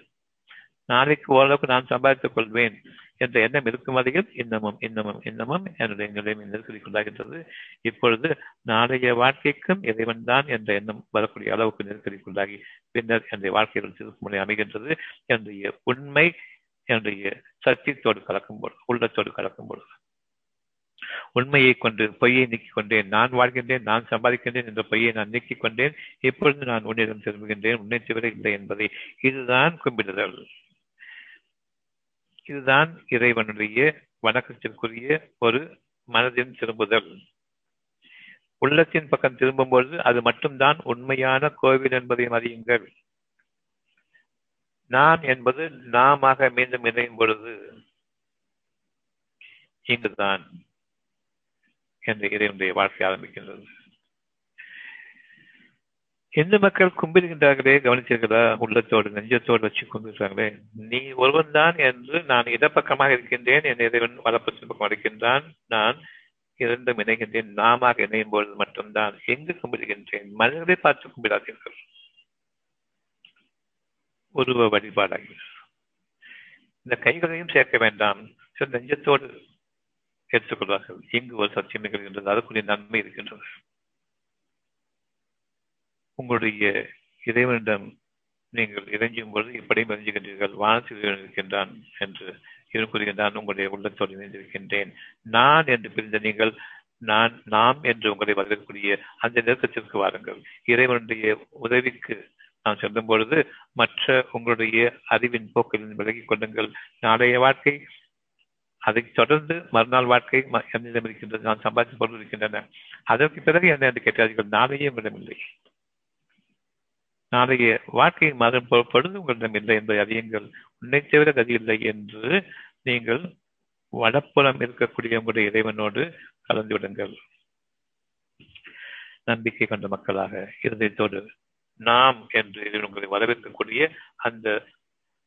நாளைக்கு ஓரளவுக்கு நான் சம்பாதித்துக் கொள்வேன் என்ற எண்ணம் இருக்கும் வரையில் இன்னமும் இன்னமும் இன்னமும் என்னுடைய நிலைமை நெருக்கடிக்குள்ளாகின்றது இப்பொழுது நாளைய வாழ்க்கைக்கும் இறைவன் தான் என்ற எண்ணம் வரக்கூடிய அளவுக்கு நெருக்கடிக்குள்ளாகி பின்னர் என்னுடைய வாழ்க்கைகள் திருப்புமுறை அமைகின்றது. என்னுடைய உண்மை என்னுடைய சத்தியத்தோடு கலக்கும் பொழுது உள்ளத்தோடு கலக்கும் பொழுது உண்மையை கொண்டு பொய்யை நீக்கிக் கொண்டேன். நான் வாழ்கின்றேன் நான் சம்பாதிக்கின்றேன் என்ற பொய்யை நான் நீக்கிக் கொண்டேன். இப்பொழுது நான் உன்னிடம் திரும்புகின்றேன் உன்னை தவிர இல்லை என்பதை. இதுதான் கும்பிடுதல். இதுதான் இறைவனுடைய வணக்கத்திற்குரிய ஒரு மனதின் திரும்புதல். உள்ளத்தின் பக்கம் திரும்பும் பொழுது அது மட்டும்தான் உண்மையான கோவில் என்பதை அறியுங்கள் நான் என்பது நாமாக மீண்டும் இணையும் பொழுது. இங்குதான். என்று இறைவனுடைய வாழ்க்கை ஆரம்பிக்கின்றது. இந்து மக்கள் கும்பிடுகின்றார்களே கவனிச்சிருக்கிறதா? உள்ளத்தோடு நெஞ்சத்தோடு வச்சு கும்பிடுறாங்களே நீ ஒருவன் தான் என்று நான் இடப்பக்கமாக இருக்கின்றேன் என் இறைவன் வலப்பத்தின் பக்கம் இருக்கின்றான் நான் இரண்டும் இணைகின்றேன் நாம இணையும் பொழுது மட்டும்தான் எங்கு கும்பிடுகின்றேன்? மனிதர்களை பார்த்து கும்பிடாதீர்கள். உருவ வழிபாடாகிறது இந்த கைகளையும் சேர்க்க வேண்டாம். நெஞ்சத்தோடு ஏற்றுக்கொள்வார்கள் இயங்குவர் ஒரு சத்தியம் நிகழ்கின்றது. அதற்குரிய நன்மை இருக்கின்றது உங்களுடைய இறைவனிடம் நீங்கள் இறைஞ்சும் பொழுது இப்படியும் இறைஞ்சுகின்றீர்கள் வானத்தில் இருக்கின்றான் என்று இவன் கூறுகின்றான் உங்களுடைய உள்ளத்தோடு இணைந்திருக்கின்றேன். நான் என்று பிரிந்த நீங்கள் நான் நாம் என்று உங்களை வரவேற்கக்கூடிய அந்த நெருக்கத்திற்கு வாருங்கள். இறைவனுடைய உதவிக்கு நான் செல்லும் பொழுது மற்ற உங்களுடைய அறிவின் போக்கில் விலகிக் கொள்ளுங்கள். நாளைய வாழ்க்கை அதை தொடர்ந்து மறுநாள் வாழ்க்கை என்னிடம் இருக்கின்றது நான் சம்பாதித்து பொருள் இருக்கின்றன அதற்கு பிறகு என்ன என்று கேட்டார்கள் நாளையே உங்களிடமில்லை நாளைய வாழ்க்கையை மகன் பொழுது உங்களிடம் இல்லை என்பதை அறியுங்கள். உன்னை தவிர கதி இல்லை என்று நீங்கள் வடப்புறம் இருக்கக்கூடிய உங்களுடைய இறைவனோடு கலந்து விடுங்கள். நம்பிக்கை கொண்ட மக்களாக இருந்ததோடு நாம் என்று உங்களை வரவேற்கக்கூடிய அந்த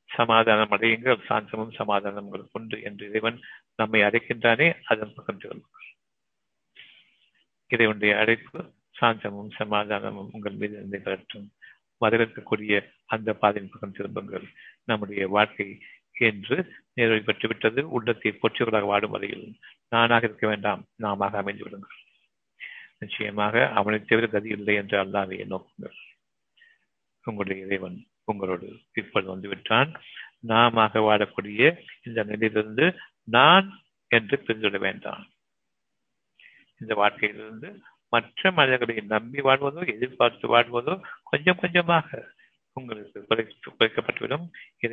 சமாதானம் அடையுங்கள் சாந்தமும் சமாதானம் உங்களுக்கு உண்டு என்று இறைவன் நம்மை அழைக்கின்றானே அதன் பக்கம் சொல்லுங்கள் இறைவனுடைய அழைப்பு சாந்தமும் சமாதானமும் உங்கள் மீது இருந்து கலட்டும் வரவேற்கக்கூடிய அந்த பாதையின் பக்கம் திரும்புங்கள். நம்முடைய வாழ்க்கை என்று நேரடி பெற்றுவிட்டது உள்ளத்தை பொற்றிகளாக வாடும் வரையில் நானாக இருக்க வேண்டாம் நாம அமைந்து விடுங்கள். நிச்சயமாக அவனை தவிர கதி இல்லை என்று அல்லாவையே நோக்குங்கள். உங்களுடைய இறைவன் உங்களோடு இப்பொழுது வந்துவிட்டான். நாம வாழக்கூடிய இந்த நிலையிலிருந்து நான் என்று பிரிந்துவிட வேண்டாம். இந்த வாழ்க்கையிலிருந்து மற்ற மனிதர்களை நம்பி வாழ்வதோ எதிர்பார்த்து வாழ்வதோ கொஞ்சம் கொஞ்சமாக உங்களுக்கு குறைத்து குறைக்கப்பட்டுவிடும்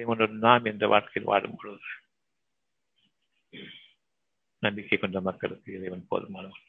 ஒன்று நாம் என்ற வாழ்க்கையில் வாழும் பொழுது. நம்பிக்கை கொண்ட மக்களுக்கு இறைவன் போதுமானவன்